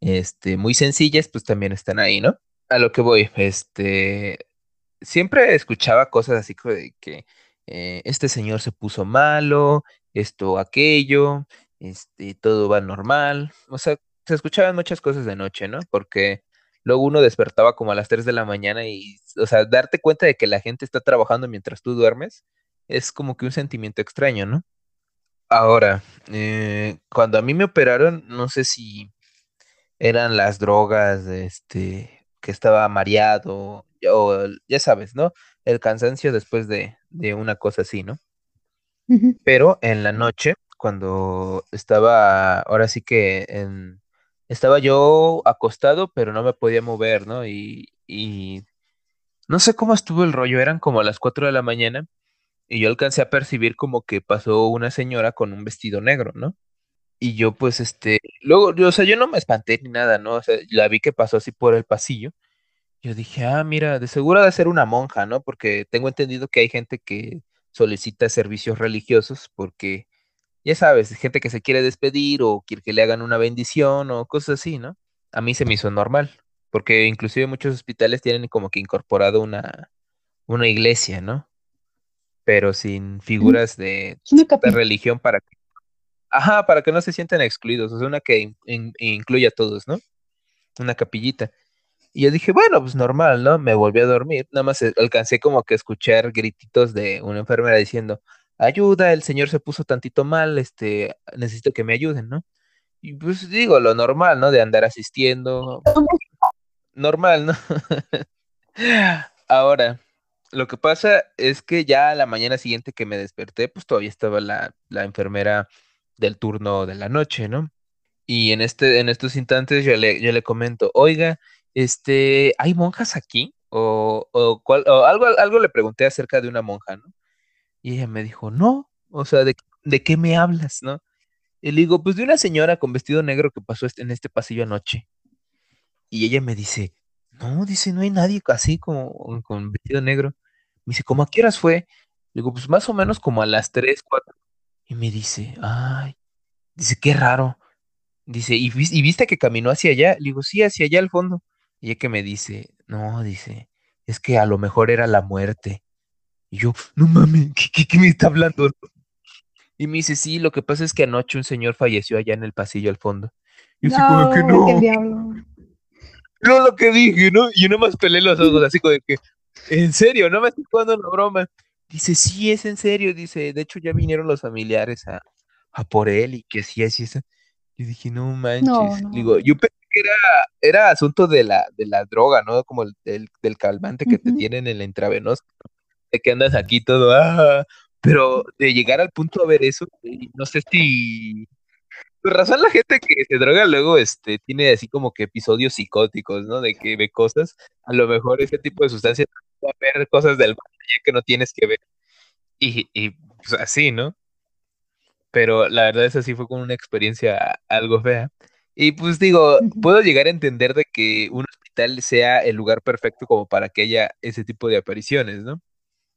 este, muy sencillas, pues también están ahí, ¿no? A lo que voy, este, siempre escuchaba cosas así de que eh, este señor se puso malo, esto, aquello, este, todo va normal, o sea, se escuchaban muchas cosas de noche, ¿no? Porque luego uno despertaba como a las 3 de la mañana y, o sea, darte cuenta de que la gente está trabajando mientras tú duermes es como que un sentimiento extraño, ¿no? Ahora, eh, cuando a mí me operaron, no sé si eran las drogas, este, que estaba mareado, o ya sabes, ¿no? El cansancio después de, de una cosa así, ¿no? Pero en la noche, cuando estaba, ahora sí que en, estaba yo acostado, pero no me podía mover, ¿no? Y, y no sé cómo estuvo el rollo, eran como a las 4 de la mañana y yo alcancé a percibir como que pasó una señora con un vestido negro, ¿no? Y yo pues este, luego, yo, o sea, yo no me espanté ni nada, ¿no? O sea, la vi que pasó así por el pasillo. Yo dije, ah, mira, de seguro de ser una monja, ¿no? Porque tengo entendido que hay gente que solicita servicios religiosos porque, ya sabes, gente que se quiere despedir o quiere que le hagan una bendición o cosas así, ¿no? A mí se me hizo normal, porque inclusive muchos hospitales tienen como que incorporado una, una iglesia, ¿no? Pero sin figuras de, de religión para que Ajá, para que no se sientan excluidos, o sea, una que incluya a todos, ¿no? Una capillita. Y yo dije, bueno, pues normal, ¿no? Me volví a dormir, nada más eh, alcancé como que escuchar grititos de una enfermera diciendo, ayuda, el señor se puso tantito mal, este, necesito que me ayuden, ¿no? Y pues digo, lo normal, ¿no? De andar asistiendo. Normal, ¿no? Ahora, lo que pasa es que ya la mañana siguiente que me desperté, pues todavía estaba la, la enfermera del turno de la noche, ¿no? Y en, este, en estos instantes yo le, yo le comento, oiga, este, ¿hay monjas aquí? O, o, cuál, o algo, algo le pregunté acerca de una monja, ¿no? Y ella me dijo, no, o sea, ¿de, de qué me hablas, no? Y le digo, pues de una señora con vestido negro que pasó este, en este pasillo anoche. Y ella me dice, no, dice, no hay nadie así como con vestido negro. Me dice, ¿cómo a qué fue? Le digo, pues más o menos como a las 3, 4. Y me dice, ay, dice, qué raro. Dice, ¿y, viste que caminó hacia allá? Le digo, sí, hacia allá al fondo. Y ella que me dice, no, dice, es que a lo mejor era la muerte. Y yo, no mames, ¿qué, me está hablando? Y me dice, sí, lo que pasa es que anoche un señor falleció allá en el pasillo al fondo. Y yo no, como que no. ¿qué diablo? No lo que dije, ¿no? Y yo nomás pelé los ojos así como de que, en serio, no me estoy jugando una broma. Dice, sí, es en serio, dice, de hecho ya vinieron los familiares a, a por él y que sí, así es. Yo dije, no manches. Digo, yo pensé que era, era asunto de la, de la droga, ¿no? Como el, del, calmante que te tienen en la intravenosa, de que andas aquí todo, ah, pero de llegar al punto de ver eso, no sé si por razón la gente que se droga luego este tiene así como que episodios psicóticos, ¿no? De que ve cosas, a lo mejor ese tipo de sustancias va a ver cosas del que no tienes que ver. Y, y pues así, ¿no? Pero la verdad es así fue con una experiencia algo fea. Y pues digo, puedo llegar a entender de que un hospital sea el lugar perfecto como para que haya ese tipo de apariciones, ¿no?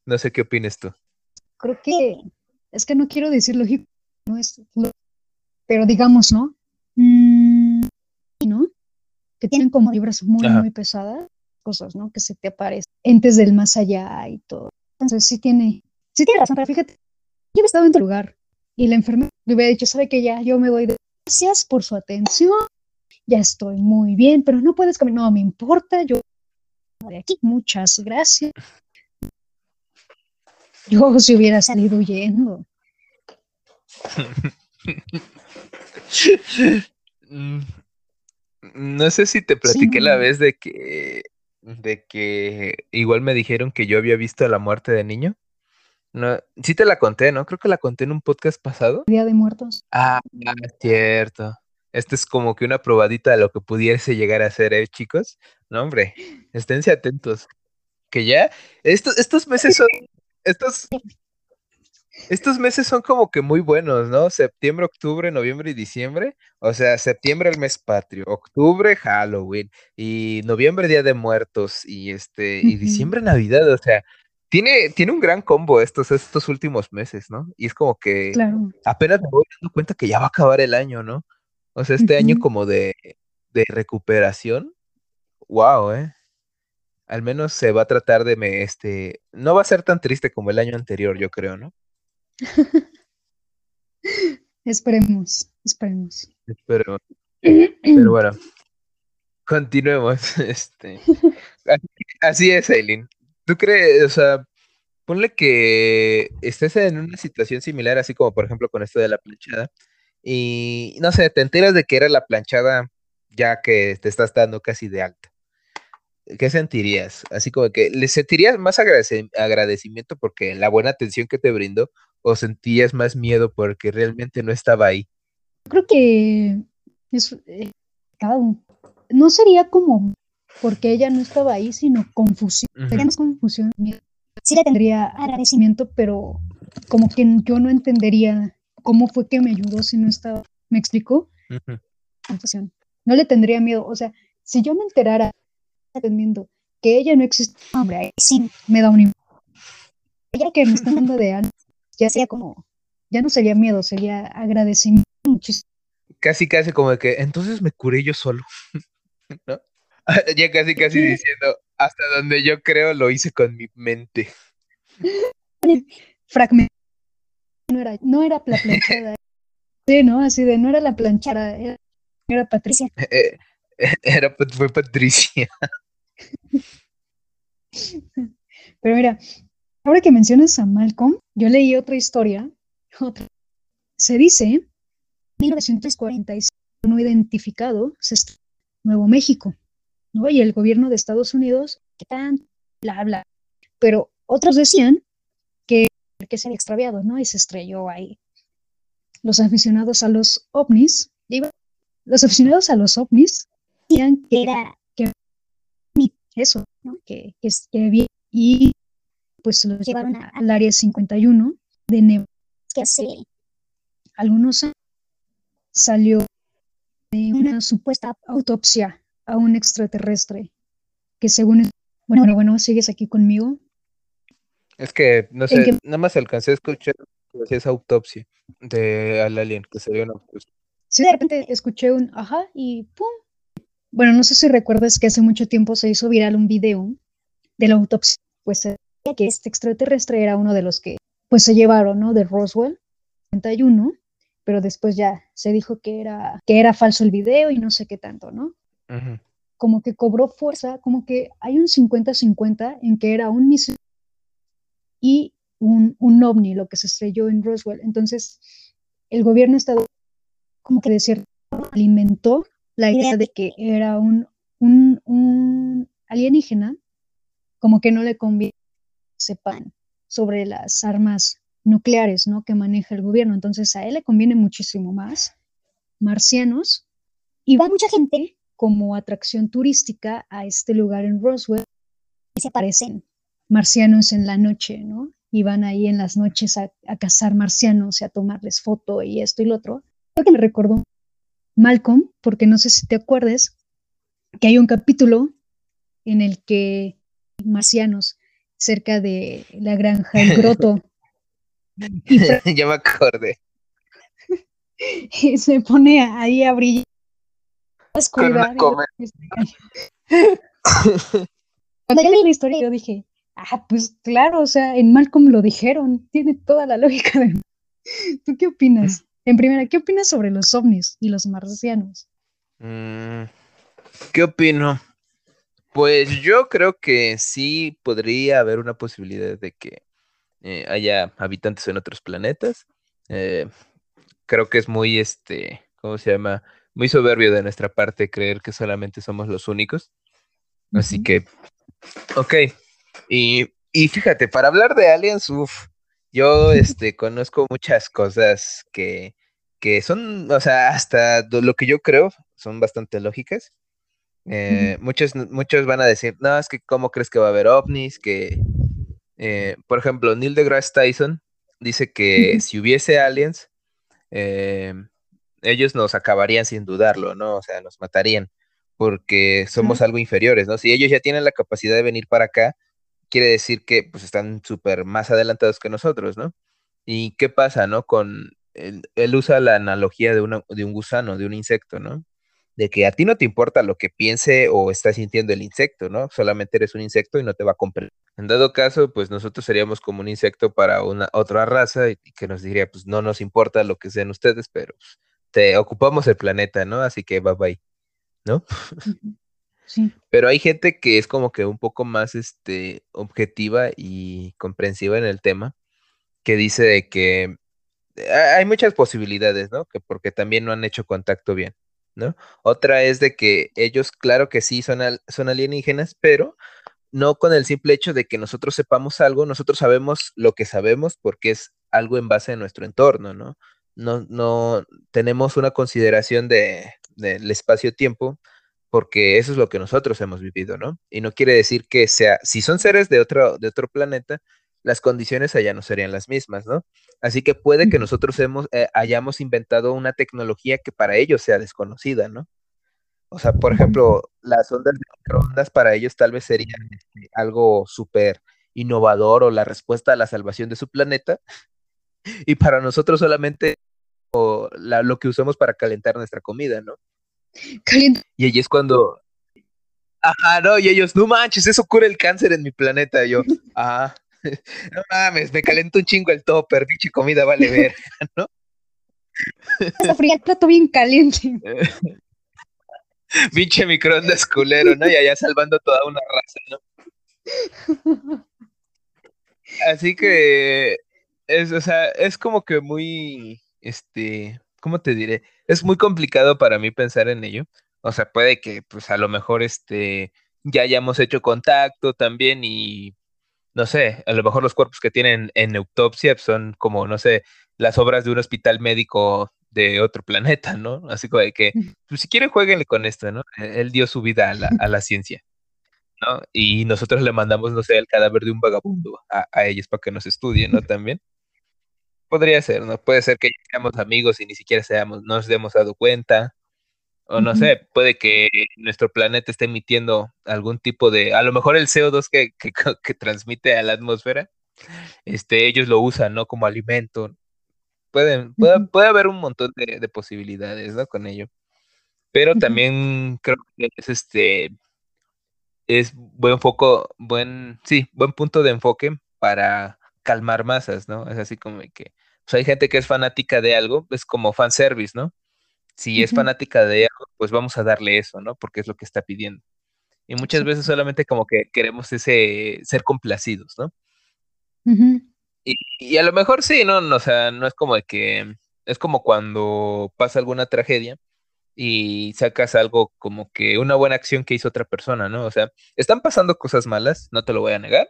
No sé qué opinas tú. Creo que es que no quiero decir lógico, no es pero digamos, ¿no? Mm, ¿no? Que tienen como libras muy, muy pesadas, cosas, ¿no? Que se te aparecen, entes del más allá y todo. Entonces sí tiene, sí tiene razón, pero fíjate, yo he estado en tu lugar y la enfermera le hubiera dicho, ¿sabe que ya? Yo me voy de... Gracias por su atención, ya estoy muy bien, pero no puedes caminar, no me importa, yo de aquí, muchas gracias. Yo si hubiera salido huyendo. Mm, no sé si te platiqué la vez de que de que igual me dijeron que yo había visto la muerte de niño. No, sí te la conté, ¿no? Creo que la conté en un podcast pasado. Día de Muertos. Ah, cierto. Este es como que una probadita de lo que pudiese llegar a ser, ¿eh, chicos? No, hombre, esténse atentos. Que ya, estos, estos meses son, estos, estos meses son como que muy buenos, ¿no? Septiembre, octubre, noviembre y diciembre. O sea, septiembre el mes patrio, octubre Halloween y noviembre Día de Muertos y este y diciembre Navidad, o sea, tiene, tiene un gran combo estos, estos últimos meses, ¿no? Y es como que apenas me voy dando cuenta que ya va a acabar el año, ¿no? O sea, este año como de, de recuperación, wow, ¿eh? Al menos se va a tratar de me, este, no va a ser tan triste como el año anterior, yo creo, ¿no? esperemos, esperemos. Esperemos. Pero bueno, continuemos. Este, así, es, Aileen. ¿Tú crees, o sea, ponle que estés en una situación similar, así como por ejemplo con esto de la planchada, y no sé, te enteras de que era la planchada ya que te estás dando casi de alta. ¿Qué sentirías? Así como que le sentirías más agradecimiento porque la buena atención que te brindó o sentías más miedo porque realmente no estaba ahí? Creo que es, eh, no sería como porque ella no estaba ahí, sino confusión. Sería más confusión. Sí le tendría agradecimiento, pero como que yo no entendería cómo fue que me ayudó si no estaba. ¿Me explicó? Confusión. No le tendría miedo. O sea, si yo me enterara entendiendo que ella no existe, hombre, ahí sí me da un ella que me está dando de algo ya sería como, ya no sería miedo, sería agradecimiento muchísimo. Casi, casi como que, entonces me curé yo solo, ¿no? ya casi, casi diciendo, hasta donde yo creo lo hice con mi mente. Fragmento. No era, no era la planchada. sí, ¿no? Así de, no era la planchada, era, Patricia. Eh, eh, era, fue Patricia. Pero mira, Ahora que mencionas a Malcolm, yo leí otra historia. Se dice, en 1945, no identificado, se Nuevo México, ¿no? Y el gobierno de Estados Unidos, que tan, bla, bla. Pero otros decían que, que se había extraviado, ¿no? Y se estrelló ahí. Los aficionados a los ovnis, los aficionados a los ovnis decían que era eso, ¿no? Que, que, que había, y pues lo llevaron al área 51 de Nebraska, que hace algunos años salió de una supuesta autopsia a un extraterrestre que según bueno, bueno, sigues aquí conmigo. Es que no sé, nada más alcancé a escuchar esa autopsia de al alien que se dio una Sí, de repente escuché un ajá y pum. Bueno, no sé si recuerdas que hace mucho tiempo se hizo viral un video de la autopsia, pues que este extraterrestre era uno de los que pues se llevaron, ¿no? De Roswell, 31, pero después ya se dijo que era, que era falso el video y no sé qué tanto, ¿no? Como que cobró fuerza, como que hay un 50-50 en que era un misil y un, un ovni, lo que se estrelló en Roswell. Entonces, el gobierno estadounidense como que de cierto alimentó la idea de que era un, un, un alienígena, como que no le conviene sepan sobre las armas nucleares ¿no? que maneja el gobierno. Entonces a él le conviene muchísimo más marcianos y va mucha gente como atracción turística a este lugar en Roswell y se aparecen marcianos en la noche, ¿no? Y van ahí en las noches a, cazar marcianos y a tomarles foto y esto y lo otro. Creo que me recordó Malcolm, porque no sé si te acuerdes que hay un capítulo en el que marcianos cerca de la granja El Groto. ya me acordé. Y se pone ahí a brillar. Cuando yo leí la historia, yo dije, ah, pues claro, o sea, en Malcolm lo dijeron, tiene toda la lógica de... ¿Tú qué opinas? En primera, ¿qué opinas sobre los ovnis y los marcianos? Mm, ¿Qué opino? Pues yo creo que sí podría haber una posibilidad de que eh, haya habitantes en otros planetas. Eh, creo que es muy, este, ¿cómo se llama? Muy soberbio de nuestra parte creer que solamente somos los únicos. Así que, ok. Y, y, fíjate, para hablar de aliens, uff, yo este, conozco muchas cosas que, que son, o sea, hasta lo que yo creo, son bastante lógicas. Eh, muchos, muchos van a decir, no, es que cómo crees que va a haber ovnis, que, eh, por ejemplo, Neil deGrasse Tyson dice que si hubiese aliens, eh, ellos nos acabarían sin dudarlo, ¿no? O sea, nos matarían porque somos algo inferiores, ¿no? Si ellos ya tienen la capacidad de venir para acá, quiere decir que pues están súper más adelantados que nosotros, ¿no? ¿Y qué pasa, no? Con, él, él usa la analogía de, una, de un gusano, de un insecto, ¿no? De que a ti no te importa lo que piense o está sintiendo el insecto, ¿no? Solamente eres un insecto y no te va a comprender. En dado caso, pues nosotros seríamos como un insecto para una otra raza y, que nos diría, pues no nos importa lo que sean ustedes, pero te ocupamos el planeta, ¿no? Así que bye bye, ¿no? Pero hay gente que es como que un poco más este, objetiva y comprensiva en el tema, que dice de que hay muchas posibilidades, ¿no? Que porque también no han hecho contacto bien, ¿no? Otra es de que ellos, claro que sí, son, son alienígenas, pero no con el simple hecho de que nosotros sepamos algo, nosotros sabemos lo que sabemos porque es algo en base a nuestro entorno, ¿no? No, no tenemos una consideración de, del espacio-tiempo porque eso es lo que nosotros hemos vivido, ¿no? Y no quiere decir que sea, si son seres de otro, de otro planeta, las condiciones allá no serían las mismas, ¿no? Así que puede que nosotros hemos, eh, hayamos inventado una tecnología que para ellos sea desconocida, ¿no? O sea, por ejemplo, las ondas de microondas para ellos tal vez serían este, algo súper innovador o la respuesta a la salvación de su planeta. Y para nosotros solamente o lo que usamos para calentar nuestra comida, ¿no? Y allí es cuando. Ajá, no, y ellos, no manches, eso cura el cáncer en mi planeta. yo, ajá, no mames, me calentó un chingo el topper, pinche comida vale ver, ¿no? Se fría el plato bien caliente. pinche microondas culero, ¿no? Y allá salvando toda una raza, ¿no? Así que es, o sea, es como que muy, este, ¿cómo te diré? Es muy complicado para mí pensar en ello. O sea, puede que, pues, a lo mejor, este, ya hayamos hecho contacto también y, no sé, a lo mejor los cuerpos que tienen en autopsia son como, no sé, las obras de un hospital médico de otro planeta, ¿no? Así como de que, pues, si quieren, jueguenle con esto, ¿no? E-, él dio su vida a la, a la ciencia. ¿no? Y nosotros le mandamos, no sé, el cadáver de un vagabundo a, a ellos para que nos estudien, ¿no? También. Podría ser, ¿no? Puede ser que seamos amigos y ni siquiera seamos, nos hemos dado cuenta. O no sé, puede que nuestro planeta esté emitiendo algún tipo de, a lo mejor el CO2 que, que, transmite a la atmósfera, este, ellos lo usan, ¿no? Como alimento. Pueden, puede, haber un montón de, posibilidades, ¿no? Con ello. Pero también creo que es este, es buen foco, buen, sí, buen punto de enfoque para calmar masas, ¿no? Es así como que pues hay gente que es fanática de algo, es como fanservice, ¿no? Si es fanática de algo, pues vamos a darle eso, ¿no? Porque es lo que está pidiendo. Y muchas veces solamente como que queremos ese ser complacidos, ¿no? y, a lo mejor sí, ¿no? O sea, no es como de que, es como cuando pasa alguna tragedia y sacas algo como que una buena acción que hizo otra persona, ¿no? O sea, están pasando cosas malas, no te lo voy a negar,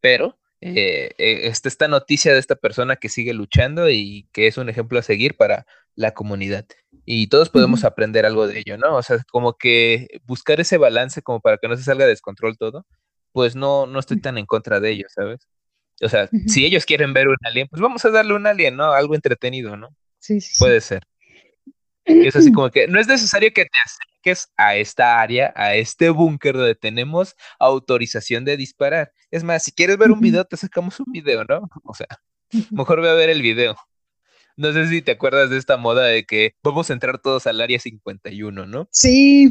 pero eh, eh, esta noticia de esta persona que sigue luchando y que es un ejemplo a seguir para la comunidad. Y todos podemos aprender algo de ello, ¿no? O sea, como que buscar ese balance como para que no se salga de descontrol todo, pues no, no estoy tan en contra de ello, ¿sabes? O sea, si ellos quieren ver un alien, pues vamos a darle un alien, ¿no? Algo entretenido, ¿no? Sí, sí. Puede ser. Es así como que no es necesario que te acerques a esta área, a este búnker donde tenemos autorización de disparar. Es más, si quieres ver un video, te sacamos un video, ¿no? O sea, mejor ve a ver el video. No sé si te acuerdas de esta moda de que vamos a entrar todos al área 51, ¿no? Sí.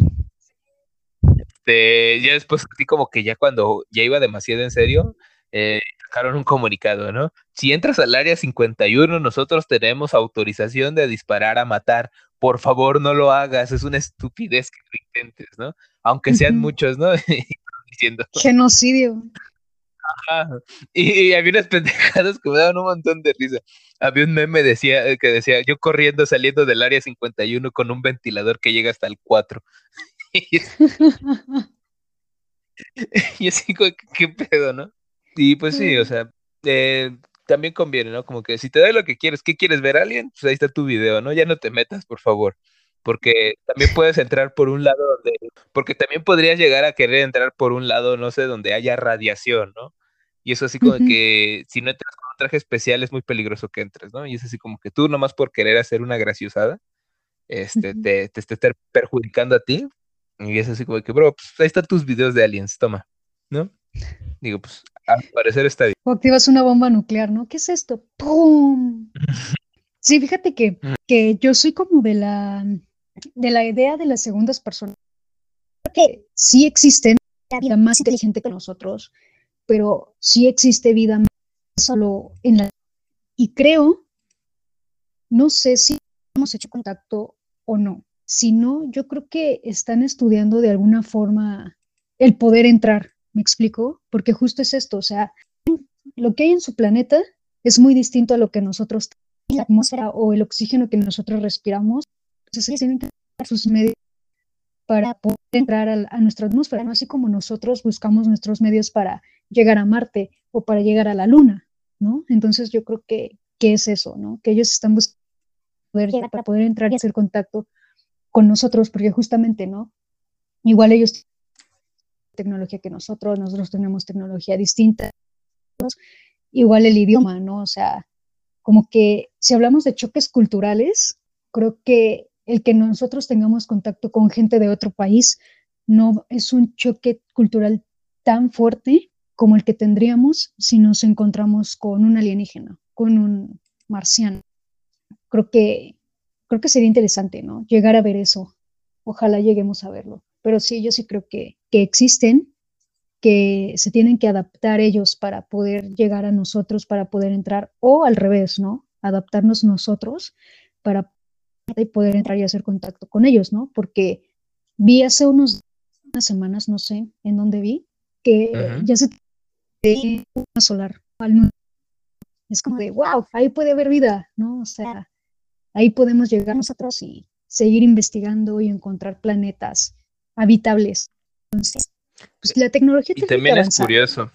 Este, ya después, así como que ya cuando ya iba demasiado en serio, eh, sacaron un comunicado, ¿no? Si entras al área 51, nosotros tenemos autorización de disparar a matar. Por favor, no lo hagas, es una estupidez que lo intentes, ¿no? Aunque sean muchos, ¿no? Diciendo. Genocidio. Ajá. Y, había unas pendejadas que me daban un montón de risa. Había un meme decía, que decía, yo corriendo, saliendo del área 51 con un ventilador que llega hasta el 4. y así, ¿qué pedo, no? Y pues sí, o sea, eh, también conviene, ¿no? Como que si te doy lo que quieres, ¿qué quieres ver alguien? Pues ahí está tu video, ¿no? Ya no te metas, por favor. Porque también puedes entrar por un lado donde, porque también podrías llegar a querer entrar por un lado, no sé, donde haya radiación, ¿no? Y eso así como que si no entras con un traje especial es muy peligroso que entres, ¿no? Y es así como que tú nomás por querer hacer una graciosada, este, te, te estés perjudicando a ti. Y es así como que, bro, pues ahí están tus videos de aliens, toma, ¿no? Digo, pues al parecer está bien. O activas una bomba nuclear, ¿no? ¿Qué es esto? ¡Pum! Sí, fíjate que, que yo soy como de la, de la idea de las segundas personas. Que sí existen vida más inteligente que nosotros, pero sí existe vida más solo en la... Y creo, no sé si hemos hecho contacto o no. Si no, yo creo que están estudiando de alguna forma el poder entrar ¿Me explico? Porque justo es esto, o sea, lo que hay en su planeta es muy distinto a lo que nosotros, la atmósfera o el oxígeno que nosotros respiramos. Entonces, tienen que sus medios para poder entrar a, nuestra atmósfera, ¿no? así como nosotros buscamos nuestros medios para llegar a Marte o para llegar a la Luna, ¿no? Entonces yo creo que, que es eso, ¿no? Que ellos están buscando poder para poder entrar y hacer contacto con nosotros, porque justamente, ¿no? Igual ellos tecnología que nosotros, nosotros tenemos tecnología distinta. Igual el idioma, ¿no? O sea, como que si hablamos de choques culturales, creo que el que nosotros tengamos contacto con gente de otro país no es un choque cultural tan fuerte como el que tendríamos si nos encontramos con un alienígena, con un marciano. Creo que, creo que sería interesante, ¿no? Llegar a ver eso. Ojalá lleguemos a verlo pero sí, yo sí creo que, que existen, que se tienen que adaptar ellos para poder llegar a nosotros, para poder entrar, o al revés, ¿no? Adaptarnos nosotros para poder entrar y hacer contacto con ellos, ¿no? Porque vi hace unos, unas semanas, no sé en dónde vi, que ya se una solar al Es como de, wow, ahí puede haber vida, ¿no? O sea, ahí podemos llegar nosotros y seguir investigando y encontrar planetas habitables. Entonces, pues la tecnología... Y también es curioso.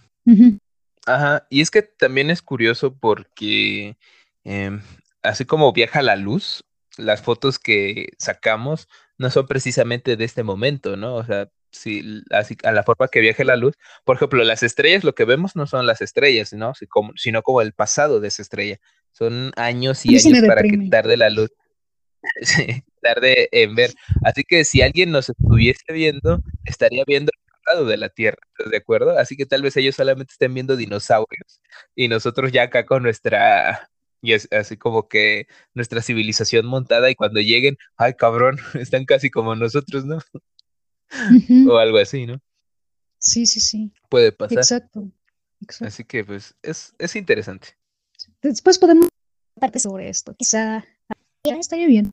Ajá, y es que también es curioso porque em, así como viaja la luz, las fotos que sacamos no son precisamente de este momento, ¿no? O sea, si, así, a la forma que viaje la luz, por ejemplo, las estrellas, lo que vemos no son las estrellas, ¿no? sino como el pasado de esa estrella. Son años y años para que tarde la luz tarde en ver. Así que si alguien nos estuviese viendo, estaría viendo el lado de la Tierra, ¿de acuerdo? Así que tal vez ellos solamente estén viendo dinosaurios y nosotros ya acá con nuestra, y es así como que nuestra civilización montada y cuando lleguen, ay cabrón, están casi como nosotros, ¿no? o algo así, ¿no? Sí, sí, sí. Puede pasar. Exacto. Así que pues es, es interesante. Después podemos parte sobre esto. Quizá estaría bien.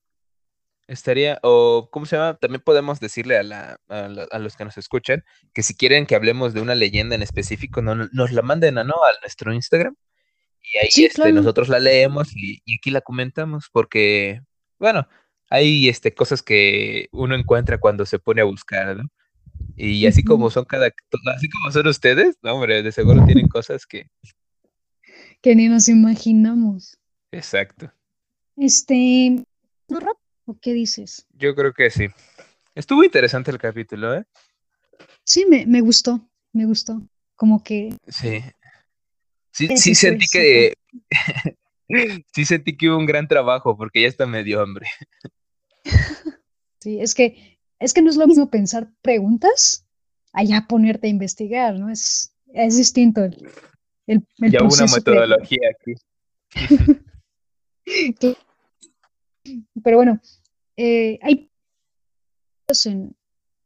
Estaría, o ¿cómo se llama? También podemos decirle a, la, a, los que nos escuchan que si quieren que hablemos de una leyenda en específico, no, nos la manden a, ¿no? a nuestro Instagram. Y ahí este, nosotros la leemos y, aquí la comentamos, porque, bueno, hay este, cosas que uno encuentra cuando se pone a buscar, ¿no? Y así como son cada, así como son ustedes, no, hombre, de seguro tienen cosas que... Que ni nos imaginamos. Exacto. Este, ¿o qué dices? Yo creo que sí. Estuvo interesante el capítulo, ¿eh? Sí, me, me gustó, me gustó. Como que... Sí. Sí, sí sentí que... sí sentí que hubo un gran trabajo porque ya está medio hambre. sí, es que, es que no es lo mismo pensar preguntas allá ponerte a investigar, ¿no? Es, es distinto el, el, ya hubo una metodología aquí. Pero bueno, eh, hay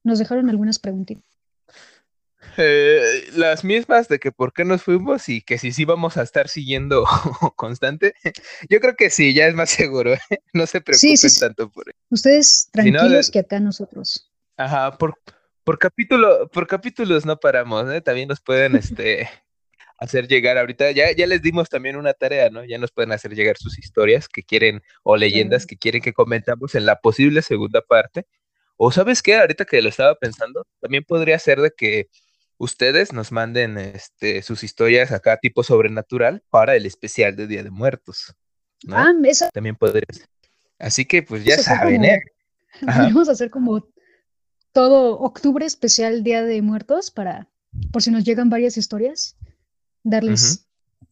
nos dejaron algunas preguntitas. Eh, las mismas de que por qué nos fuimos y que si sí vamos a estar siguiendo constante. Yo creo que sí, ya es más seguro. ¿eh? No se preocupen tanto por eso. Ustedes tranquilos que acá nosotros. Ajá, por, por capítulo, por capítulos no paramos, También nos pueden este hacer llegar ahorita, ya, ya les dimos también una tarea, ¿no? Ya nos pueden hacer llegar sus historias que quieren o leyendas que quieren que comentamos en la posible segunda parte. O sabes qué, ahorita que lo estaba pensando, también podría ser de que ustedes nos manden este, sus historias acá tipo sobrenatural para el especial de Día de Muertos. ¿no? Ah, esa También podría ser. Así que pues ya Eso saben, como- ¿eh? Vamos a hacer como todo octubre especial Día de Muertos para, por si nos llegan varias historias, darles,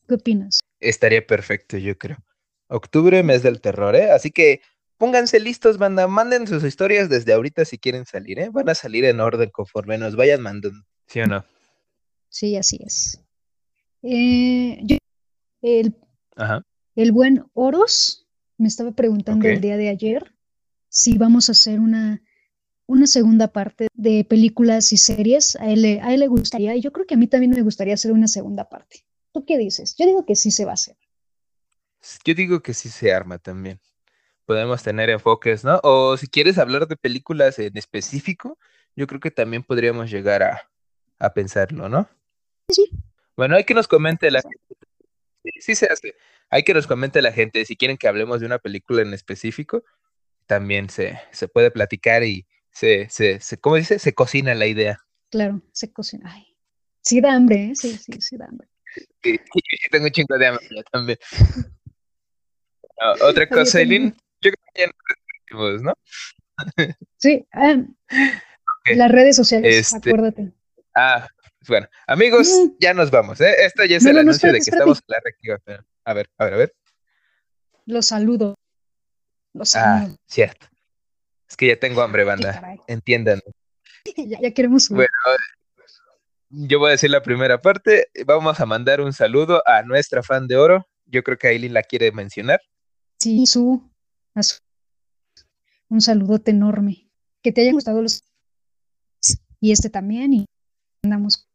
¿qué opinas? Estaría perfecto, yo creo. Octubre, mes del terror, ¿eh? Así que pónganse listos, banda. Manden sus historias desde ahorita si quieren salir, ¿eh? Van a salir en orden conforme nos vayan mandando. ¿Sí o no? Sí, así es. Eh, yo- el, Ajá. el buen Oros me estaba preguntando el día de ayer si vamos a hacer una, una segunda parte de películas y series. A él, le- a él le gustaría, y yo creo que a mí también me gustaría hacer una segunda parte. ¿Tú qué dices? Yo digo que sí se va a hacer. Yo digo que sí se arma también. Podemos tener enfoques, ¿no? O si quieres hablar de películas en específico, yo creo que también podríamos llegar a, a pensarlo, ¿no? Sí. Bueno, hay que nos comente la gente. Sí, sí se hace. Hay que nos comente la gente. Si quieren que hablemos de una película en específico, también se, se puede platicar y se, se, se, ¿cómo dice? Se cocina la idea. Claro, se cocina. Ay, sí da hambre, ¿eh? Sí, sí, sí da hambre. Sí, tengo un chingo de hambre yo también. Ah, otra cosa. Eileen, yo creo que ya nos ¿no? Sí, ah, las redes sociales, Este, acuérdate. Ah, bueno, amigos, Mm. ya nos vamos, ¿eh? Esto ya es No, el no, no, anuncio de que espérate. estamos en la. A ver, a ver, a ver. Los saludo. Los Ah, saludo. cierto. Es que ya tengo hambre, banda. Entiendan. Ya, ya queremos subir. Bueno, yo voy a decir la primera parte. Vamos a mandar un saludo a nuestra fan de oro. Yo creo que Aileen la quiere mencionar. Sí, su, a su- un saludote enorme. Que te hayan gustado los y este también y mandamos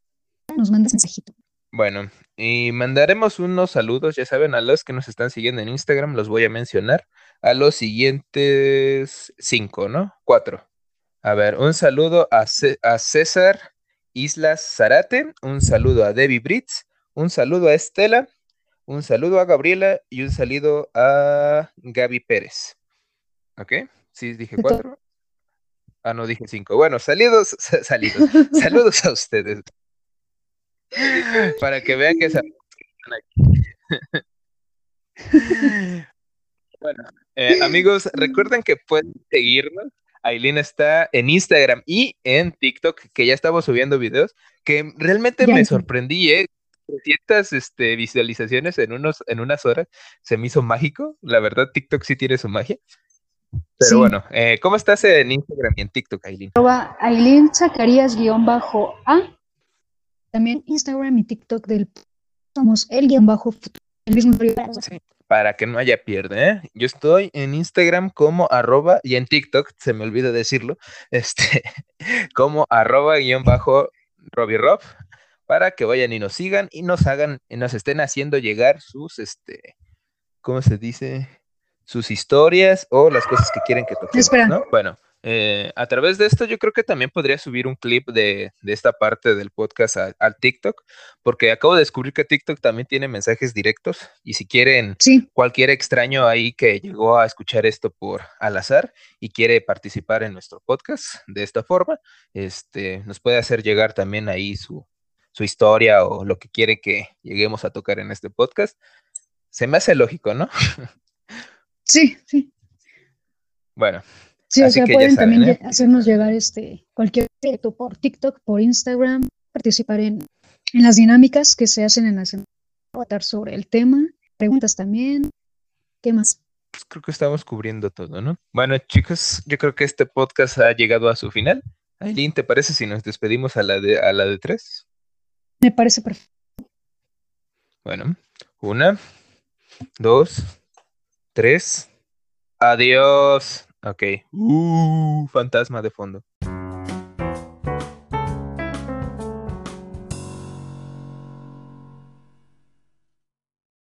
nos mandas mensajito. Bueno, y mandaremos unos saludos, ya saben, a los que nos están siguiendo en Instagram, los voy a mencionar. A los siguientes cinco, ¿no? Cuatro. A ver, un saludo a, Cé- a César Islas Zarate, un saludo a Debbie Brits, un saludo a Estela, un saludo a Gabriela y un saludo a Gaby Pérez. ¿Ok? Sí, dije cuatro. Ah, no, dije cinco. Bueno, saludos, sa- saludos, saludos a ustedes. Para que vean que están aquí. Bueno, eh, amigos, recuerden que pueden seguirnos. Aileen está en Instagram y en TikTok, que ya estamos subiendo videos, que realmente Ya me sorprendí, ¿eh? 300 este, visualizaciones en, unos, en unas horas, se me hizo mágico. La verdad, TikTok sí tiene su magia. Pero Sí. bueno, eh, ¿cómo estás en Instagram y en TikTok, Aileen? Aileen Zacarías guion bajo A. También Instagram y TikTok del somos el guion bajo. El mismo para que no haya pierde, ¿eh? Yo estoy en Instagram como arroba y en TikTok, se me olvida decirlo, este, como arroba guion bajo Robbie Rob, para que vayan y nos sigan y nos hagan, y nos estén haciendo llegar sus, este, ¿cómo se dice? Sus historias o las cosas que quieren que toquemos. ¿no? Bueno, eh, a través de esto yo creo que también podría subir un clip de, de esta parte del podcast a- al TikTok, porque acabo de descubrir que TikTok también tiene mensajes directos y si quieren Sí, cualquier extraño ahí que llegó a escuchar esto por al azar y quiere participar en nuestro podcast de esta forma, este, nos puede hacer llegar también ahí su, su historia o lo que quiere que lleguemos a tocar en este podcast. Se me hace lógico, ¿no? sí, sí. Bueno, Sí, o sea, que ya pueden saben, también ¿eh? hacernos llegar este cualquier directo por TikTok, por Instagram, participar en, en las dinámicas que se hacen en la semana, votar sobre el tema, preguntas también. ¿Qué más? pues creo que estamos cubriendo todo, ¿no? Bueno, chicos, yo creo que este podcast ha llegado a su final. Aileen, ¿te parece si nos despedimos a la de, a la de tres? Me parece perfecto. Bueno, una, dos, tres. Adiós. Ok. Uh, fantasma de fondo.